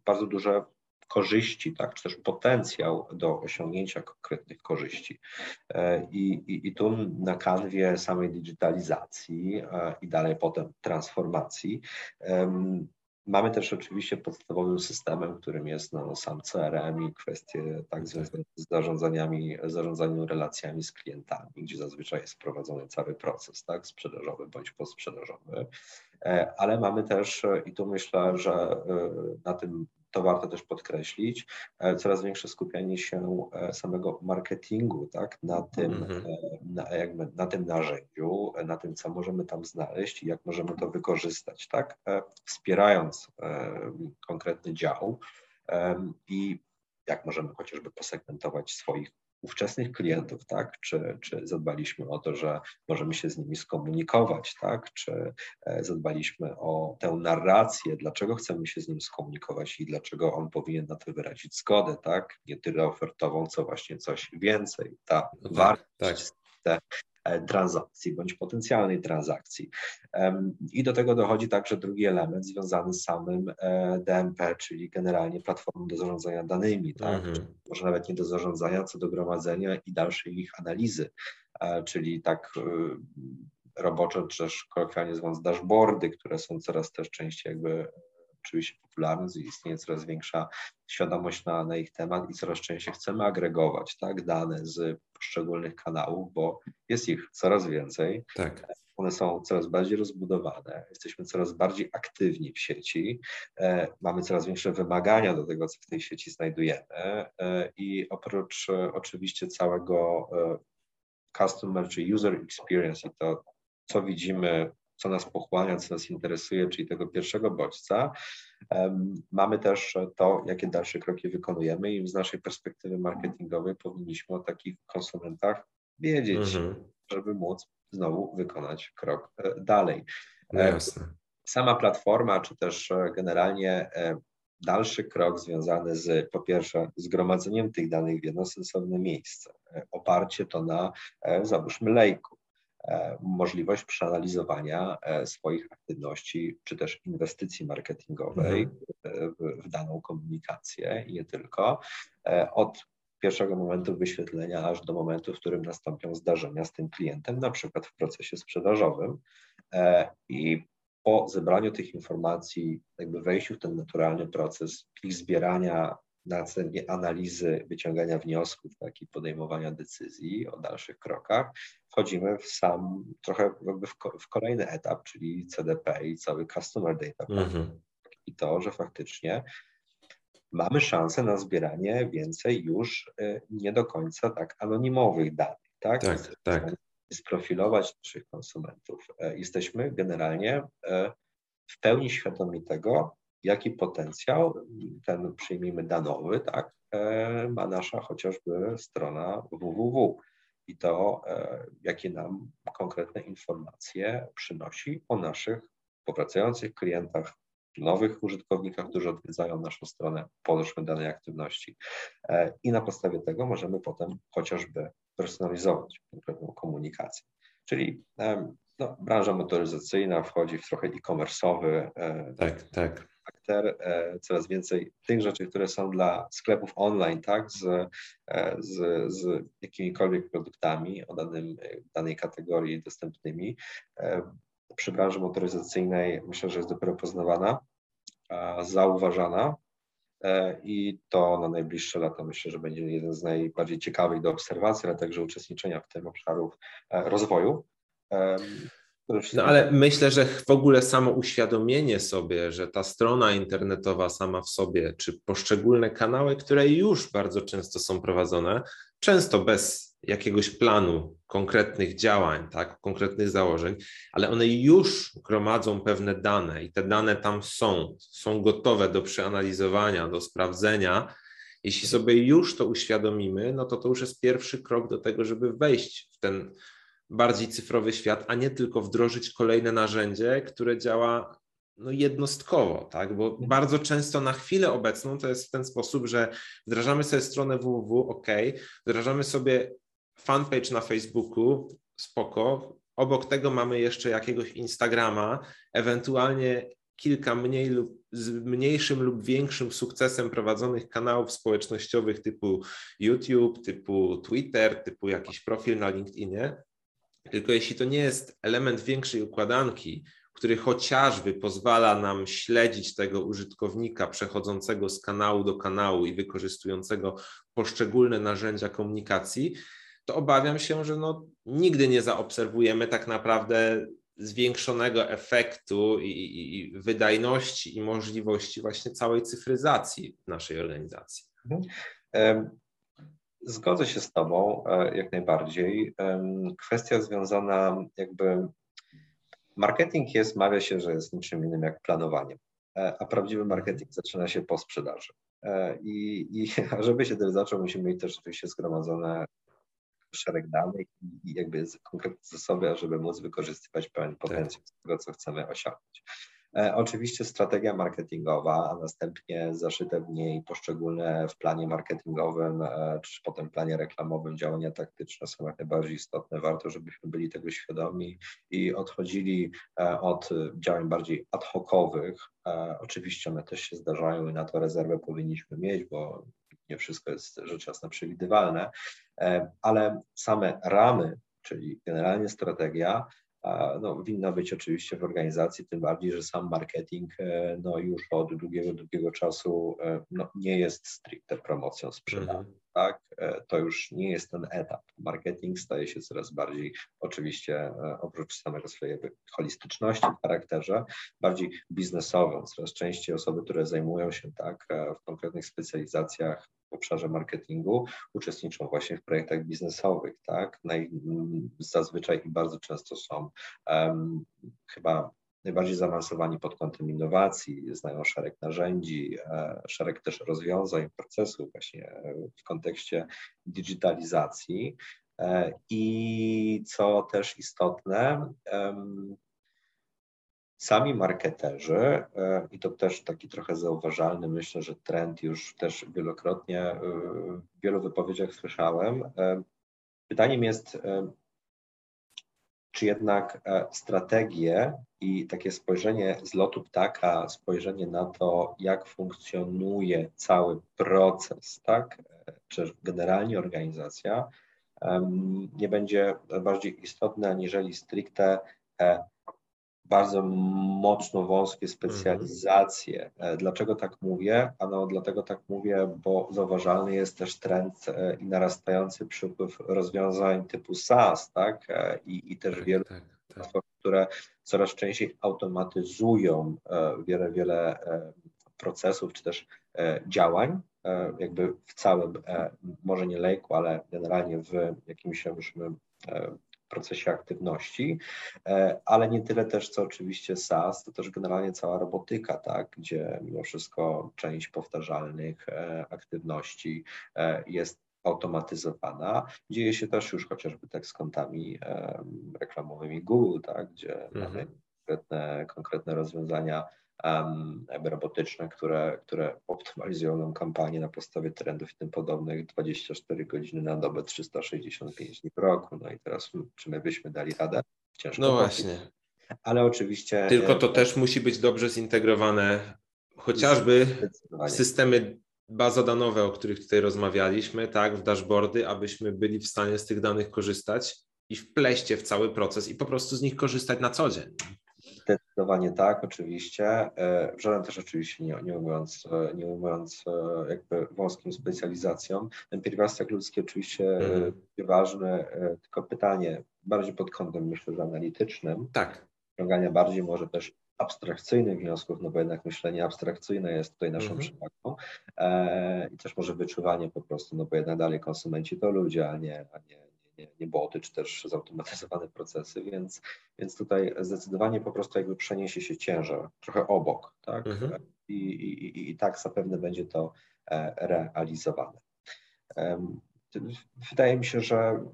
bardzo duże korzyści, tak, czy też potencjał do osiągnięcia konkretnych korzyści. E, I, i, i tu na kanwie samej digitalizacji e, i dalej potem transformacji Mamy też oczywiście podstawowym systemem, którym jest no, sam CRM i kwestie tak związane z zarządzaniami, zarządzaniem relacjami z klientami, gdzie zazwyczaj jest prowadzony cały proces, tak, sprzedażowy bądź posprzedażowy. E, ale mamy też, i tu myślę, że na tym to warto też podkreślić, e, coraz większe skupianie się e, samego marketingu tak, na, tym, mm-hmm. na, jakby, na tym narzędziu, na tym, co możemy tam znaleźć i jak możemy to wykorzystać, tak, wspierając konkretny dział i jak możemy chociażby posegmentować swoich ówczesnych klientów, tak? Czy, czy zadbaliśmy o to, że możemy się z nimi skomunikować, tak? Czy e, zadbaliśmy o tę narrację, dlaczego chcemy się z nim skomunikować i dlaczego on powinien na to wyrazić zgodę, tak? Nie tyle ofertową, co właśnie coś więcej. Ta no tak, wartość, tak. te transakcji bądź potencjalnej transakcji. I do tego dochodzi także drugi element związany z samym e, DMP, czyli generalnie platformą do zarządzania danymi, tak? Mhm. może nawet nie do zarządzania, co do gromadzenia i dalszej ich analizy, e, czyli tak roboczo, czy też kolokwialnie zwane dashboardy, które są coraz też częściej jakby oczywiście popularny, istnieje coraz większa świadomość na, na ich temat i coraz częściej chcemy agregować tak, dane z poszczególnych kanałów, bo jest ich coraz więcej. Tak. One są coraz bardziej rozbudowane, jesteśmy coraz bardziej aktywni w sieci, e, mamy coraz większe wymagania do tego, co w tej sieci znajdujemy e, i oprócz e, oczywiście całego e, customer czy user experience i to, co widzimy co nas pochłania, co nas interesuje, czyli tego pierwszego bodźca. Mamy też to, jakie dalsze kroki wykonujemy i z naszej perspektywy marketingowej powinniśmy o takich konsumentach wiedzieć, mhm. żeby móc znowu wykonać krok e, dalej. No jasne. Sama platforma, czy też e, generalnie e, dalszy krok związany z, po pierwsze, zgromadzeniem tych danych w jedno sensowne miejsce, oparcie to na, załóżmy, lejku, E, możliwość przeanalizowania e, swoich aktywności czy też inwestycji marketingowej mhm. e, w, w daną komunikację i nie tylko. Od pierwszego momentu wyświetlenia aż do momentu, w którym nastąpią zdarzenia z tym klientem, na przykład w procesie sprzedażowym. I po zebraniu tych informacji, jakby wejściu w ten naturalny proces ich zbierania, następnie analizy, wyciągania wniosków, tak, i podejmowania decyzji o dalszych krokach, wchodzimy w sam, trochę jakby w, w kolejny etap, czyli CDP i cały Customer Data. Mhm. I to, że faktycznie mamy szansę na zbieranie więcej już y, nie do końca tak anonimowych danych, tak? Tak, tak. Sprofilować naszych konsumentów. E, jesteśmy generalnie e, w pełni świadomi tego, jaki potencjał ten, przyjmijmy, danowy, tak, e, ma nasza chociażby strona www i to, e, jakie nam konkretne informacje przynosi o naszych powracających klientach, nowych użytkownikach, którzy odwiedzają naszą stronę, podeszły danej aktywności. E, I na podstawie tego możemy potem chociażby personalizować konkretną komunikację. Czyli no, branża motoryzacyjna wchodzi w trochę e-commerce'owy. Tak, tak charakter, e, coraz więcej tych rzeczy, które są dla sklepów online, tak, z, e, z, z jakimikolwiek produktami o danym, danej kategorii dostępnymi. E, przy branży motoryzacyjnej myślę, że jest dopiero poznawana, zauważana i to na najbliższe lata myślę, że będzie jeden z najbardziej ciekawych do obserwacji, ale także uczestniczenia w tym obszarów rozwoju. No ale myślę, że w ogóle samo uświadomienie sobie, że ta strona internetowa sama w sobie, czy poszczególne kanały, które już bardzo często są prowadzone, często bez jakiegoś planu konkretnych działań, tak, konkretnych założeń, ale one już gromadzą pewne dane i te dane tam są, są gotowe do przeanalizowania, do sprawdzenia. Jeśli sobie już to uświadomimy, no to to już jest pierwszy krok do tego, żeby wejść w ten bardziej cyfrowy świat, a nie tylko wdrożyć kolejne narzędzie, które działa no, jednostkowo, tak? Bo mhm. bardzo często na chwilę obecną to jest w ten sposób, że wdrażamy sobie stronę www, ok, wdrażamy sobie fanpage na Facebooku, spoko. Obok tego mamy jeszcze jakiegoś Instagrama, ewentualnie kilka mniej lub z mniejszym lub większym sukcesem prowadzonych kanałów społecznościowych typu YouTube, typu Twitter, typu jakiś profil na LinkedInie. Tylko jeśli to nie jest element większej układanki, który chociażby pozwala nam śledzić tego użytkownika przechodzącego z kanału do kanału i wykorzystującego poszczególne narzędzia komunikacji, to obawiam się, że no, nigdy nie zaobserwujemy tak naprawdę zwiększonego efektu i, i, i wydajności i możliwości właśnie całej cyfryzacji naszej organizacji. Zgodzę się z Tobą e, jak najbardziej. Kwestia związana jakby. Marketing jest, mawia się, że jest niczym innym jak planowanie, e, a prawdziwy marketing zaczyna się po sprzedaży. E, I, i <laughs> żeby się to zaczął, musimy mieć też oczywiście zgromadzone szereg danych i jakby konkretne zasoby, żeby móc wykorzystywać pełen potencjał tak. tego, co chcemy osiągnąć. E, oczywiście strategia marketingowa, a następnie zaszyte w niej poszczególne w planie marketingowym, e, czy potem planie reklamowym działania taktyczne są jak najbardziej istotne. Warto, żebyśmy byli tego świadomi i odchodzili e, od działań bardziej ad hocowych. Oczywiście one też się zdarzają i na to rezerwę powinniśmy mieć, bo nie wszystko jest rzecz jasna przewidywalne, ale same ramy, czyli generalnie strategia, no, winna być oczywiście w organizacji, tym bardziej, że sam marketing e, no, już od długiego, długiego czasu e, no, nie jest stricte promocją sprzedaży. Tak? E, to już nie jest ten etap. Marketing staje się coraz bardziej, oczywiście oprócz samego swojej holistyczności w charakterze, bardziej biznesową. Coraz częściej osoby, które zajmują się tak w konkretnych specjalizacjach w obszarze marketingu uczestniczą właśnie w projektach biznesowych, tak? Naj, zazwyczaj i bardzo często są um, chyba najbardziej zaawansowani pod kątem innowacji, znają szereg narzędzi, e, szereg też rozwiązań, procesów właśnie w kontekście digitalizacji. E, I co też istotne, Sami marketerzy, e, i to też taki trochę zauważalny, myślę, że trend już też wielokrotnie e, w wielu wypowiedziach słyszałem. E, pytaniem jest, czy jednak strategie i takie spojrzenie z lotu ptaka, spojrzenie na to, jak funkcjonuje cały proces, tak, czy generalnie organizacja, nie będzie bardziej istotne aniżeli stricte bardzo mocno wąskie specjalizacje. Mhm. Dlaczego tak mówię? Ano dlatego tak mówię, bo zauważalny jest też trend e, i narastający przypływ rozwiązań typu SaaS, tak? E, I, i też tak, wiele tak, tak. które coraz częściej automatyzują wiele, wiele procesów czy też działań, jakby w całym, może nie lejku, ale generalnie w jakimś już procesie aktywności, e, ale nie tyle też, co oczywiście SaaS, to też generalnie cała robotyka, tak, gdzie mimo wszystko część powtarzalnych e, aktywności e, jest automatyzowana. Dzieje się też już chociażby tak z kontami reklamowymi Google, tak, gdzie mhm. mamy konkretne, konkretne rozwiązania um, robotyczne, które, które optymalizują nam kampanię na podstawie trendów i tym podobnych 24 godziny na dobę, 365 dni w roku. No i teraz, czy my byśmy dali radę? Ciężko no właśnie. Ale oczywiście. Tylko to też musi być dobrze zintegrowane, chociażby w systemy bazodanowe, o których tutaj rozmawialiśmy, tak, w dashboardy, abyśmy byli w stanie z tych danych korzystać i wpleść je w cały proces i po prostu z nich korzystać na co dzień. Zdecydowanie tak, oczywiście. E, w żaden też oczywiście nie, nie ujmując, e, nie ujmując e, jakby wąskim specjalizacjom. Ten pierwiastek ludzki oczywiście mm. ważny, tylko pytanie bardziej pod kątem myślę, że analitycznym. Tak. Ciągania bardziej może też abstrakcyjnych wniosków, no bo jednak myślenie abstrakcyjne jest tutaj naszą mm. przewagą e, i też może wyczuwanie po prostu, no bo jednak dalej konsumenci to ludzie, a nie, a nie, nie, nie boty, czy też zautomatyzowane procesy, więc, więc tutaj zdecydowanie po prostu jakby przeniesie się ciężar trochę obok, tak? Mhm. I, i, I tak zapewne będzie to e, realizowane. Wydaje mi się, że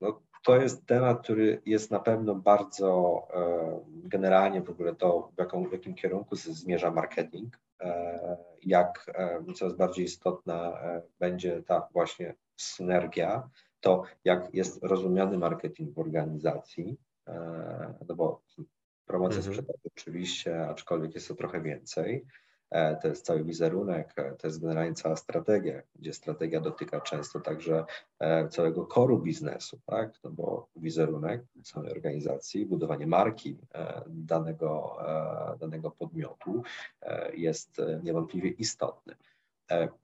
no, to jest temat, który jest na pewno bardzo e, generalnie w ogóle to, w, jaką, w jakim kierunku zmierza marketing, e, jak coraz bardziej istotna będzie ta właśnie synergia to, jak jest rozumiany marketing w organizacji, e, no bo promocja mhm. sprzedaży oczywiście, aczkolwiek jest to trochę więcej. e, to jest cały wizerunek, e, to jest generalnie cała strategia, gdzie strategia dotyka często także całego koru biznesu, tak? No bo wizerunek całej organizacji, budowanie marki danego, danego podmiotu jest niewątpliwie istotny.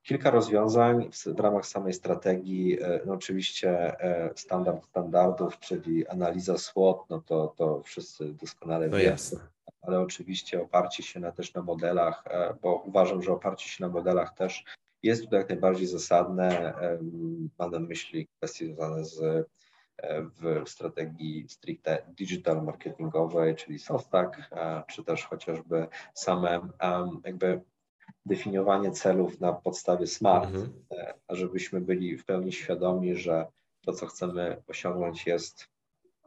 Kilka rozwiązań w, ramach samej strategii, no oczywiście standard standardów, czyli analiza SWOT, no to, to wszyscy doskonale no wiedzą, ale oczywiście oparcie się na, też na modelach, e, bo uważam, że oparcie się na modelach też jest tutaj jak najbardziej zasadne. Mam na myśli kwestie związane z e, w strategii stricte digital marketingowej, czyli SOSTAG, e, czy też chociażby same jakby definiowanie celów na podstawie SMART, mhm. żebyśmy byli w pełni świadomi, że to, co chcemy osiągnąć, jest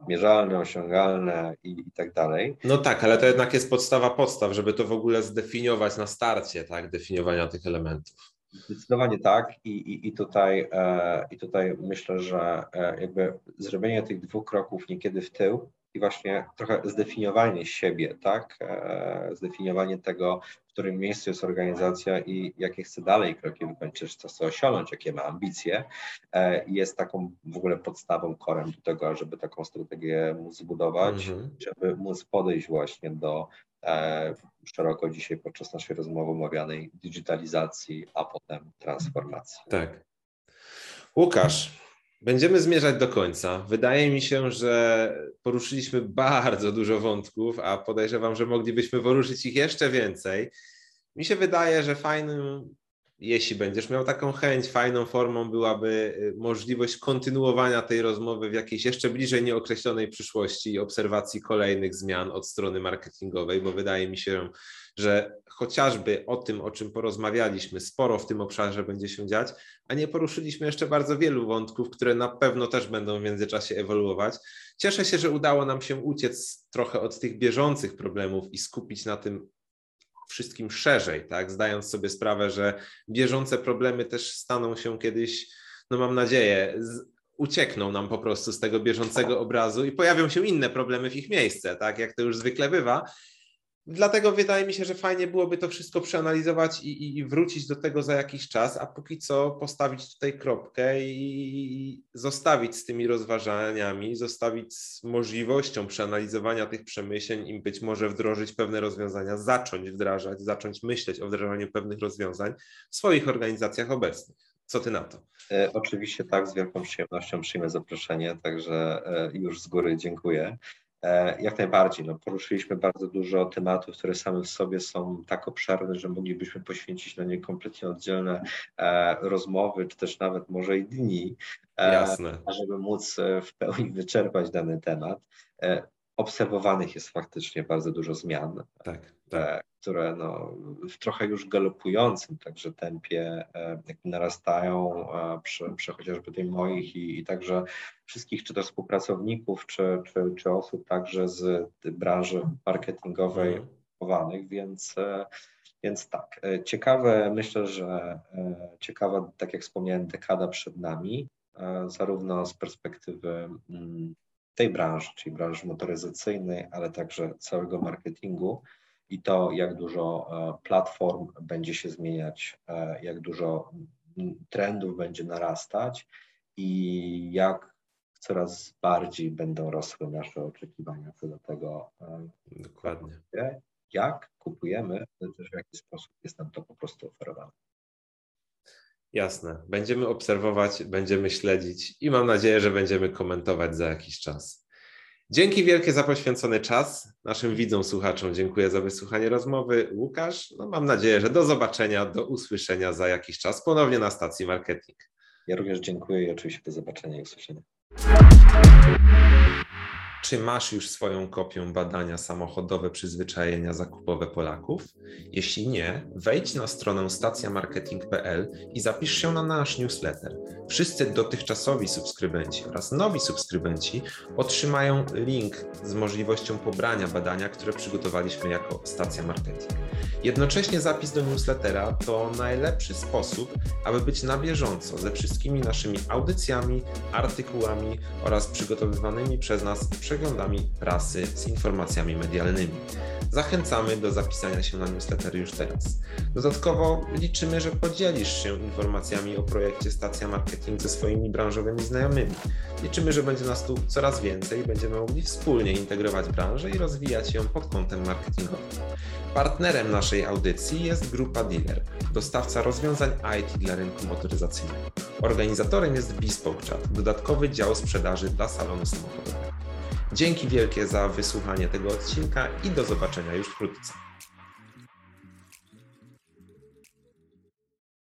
mierzalne, osiągalne i, i tak dalej. No tak, ale to jednak jest podstawa podstaw, żeby to w ogóle zdefiniować na starcie, tak, definiowania tych elementów. Zdecydowanie tak i, i, i, tutaj, e, i tutaj myślę, że e, jakby zrobienie tych dwóch kroków niekiedy w tył i właśnie trochę zdefiniowanie siebie, tak? E, zdefiniowanie tego, w którym miejscu jest organizacja i jakie chce dalej kroki wykończyć, co chce osiągnąć, jakie ma ambicje, e, jest taką w ogóle podstawą, korem do tego, żeby taką strategię móc zbudować, mhm. żeby móc podejść właśnie do e, szeroko dzisiaj podczas naszej rozmowy omawianej digitalizacji, a potem transformacji. Tak. Łukasz, Będziemy zmierzać do końca. Wydaje mi się, że poruszyliśmy bardzo dużo wątków, a podejrzewam, że moglibyśmy poruszyć ich jeszcze więcej. Mi się wydaje, że fajnym, jeśli będziesz miał taką chęć, fajną formą byłaby y, możliwość kontynuowania tej rozmowy w jakiejś jeszcze bliżej nieokreślonej przyszłości i obserwacji kolejnych zmian od strony marketingowej, bo wydaje mi się, że chociażby o tym, o czym porozmawialiśmy, sporo w tym obszarze będzie się dziać, a nie poruszyliśmy jeszcze bardzo wielu wątków, które na pewno też będą w międzyczasie ewoluować. Cieszę się, że udało nam się uciec trochę od tych bieżących problemów i skupić na tym wszystkim szerzej, tak? Zdając sobie sprawę, że bieżące problemy też staną się kiedyś, no mam nadzieję, z, uciekną nam po prostu z tego bieżącego obrazu i pojawią się inne problemy w ich miejsce, tak? Jak to już zwykle bywa. Dlatego wydaje mi się, że fajnie byłoby to wszystko przeanalizować i, i, wrócić do tego za jakiś czas, a póki co postawić tutaj kropkę i zostawić z tymi rozważaniami, zostawić z możliwością przeanalizowania tych przemyśleń i być może wdrożyć pewne rozwiązania, zacząć wdrażać, zacząć myśleć o wdrażaniu pewnych rozwiązań w swoich organizacjach obecnych. Co ty na to? E, oczywiście tak, z wielką przyjemnością przyjmę zaproszenie, także e, już z góry dziękuję. E, jak najbardziej. No, poruszyliśmy bardzo dużo tematów, które same w sobie są tak obszerne, że moglibyśmy poświęcić na nie kompletnie oddzielne e, rozmowy, czy też nawet może i dni, e, Jasne. żeby móc e, w pełni wyczerpać dany temat. E, obserwowanych jest faktycznie bardzo dużo zmian. Tak, tak które no, w trochę już galopującym także tempie e, narastają przy, przy chociażby tej moich i, i także wszystkich, czy to współpracowników, czy, czy, czy osób także z branży marketingowej chowanych, więc, e, więc tak. E, ciekawe, myślę, że ciekawa, tak jak wspomniałem, dekada przed nami, zarówno z perspektywy mm, tej branży, czyli branży motoryzacyjnej, ale także całego marketingu i to, jak dużo e, platform będzie się zmieniać, e, jak dużo trendów będzie narastać i jak coraz bardziej będą rosły nasze oczekiwania co do tego. E, Dokładnie. Jak kupujemy, ale też w jaki sposób jest nam to po prostu oferowane. Jasne. Będziemy obserwować, będziemy śledzić i mam nadzieję, że będziemy komentować za jakiś czas. Dzięki wielkie za poświęcony czas. Naszym widzom, słuchaczom dziękuję za wysłuchanie rozmowy. Łukasz, no mam nadzieję, że do zobaczenia, do usłyszenia za jakiś czas ponownie na stacji marketing. Ja również dziękuję i oczywiście do zobaczenia i usłyszenia. Czy masz już swoją kopię badania samochodowe przyzwyczajenia zakupowe Polaków? Jeśli nie, wejdź na stronę stacjamarketing.pl i zapisz się na nasz newsletter. Wszyscy dotychczasowi subskrybenci oraz nowi subskrybenci otrzymają link z możliwością pobrania badania, które przygotowaliśmy jako stacja marketing. Jednocześnie zapis do newslettera to najlepszy sposób, aby być na bieżąco ze wszystkimi naszymi audycjami, artykułami oraz przygotowywanymi przez nas przeglądami prasy z informacjami medialnymi. Zachęcamy do zapisania się na newsletter już teraz. Dodatkowo liczymy, że podzielisz się informacjami o projekcie Stacja Marketing ze swoimi branżowymi znajomymi. Liczymy, że będzie nas tu coraz więcej i będziemy mogli wspólnie integrować branżę i rozwijać ją pod kątem marketingowym. Partnerem naszej audycji jest Grupa Dealer, dostawca rozwiązań IT dla rynku motoryzacyjnego. Organizatorem jest Bespoke Chat, dodatkowy dział sprzedaży dla salonu samochodowego. Dzięki wielkie za wysłuchanie tego odcinka i do zobaczenia już wkrótce.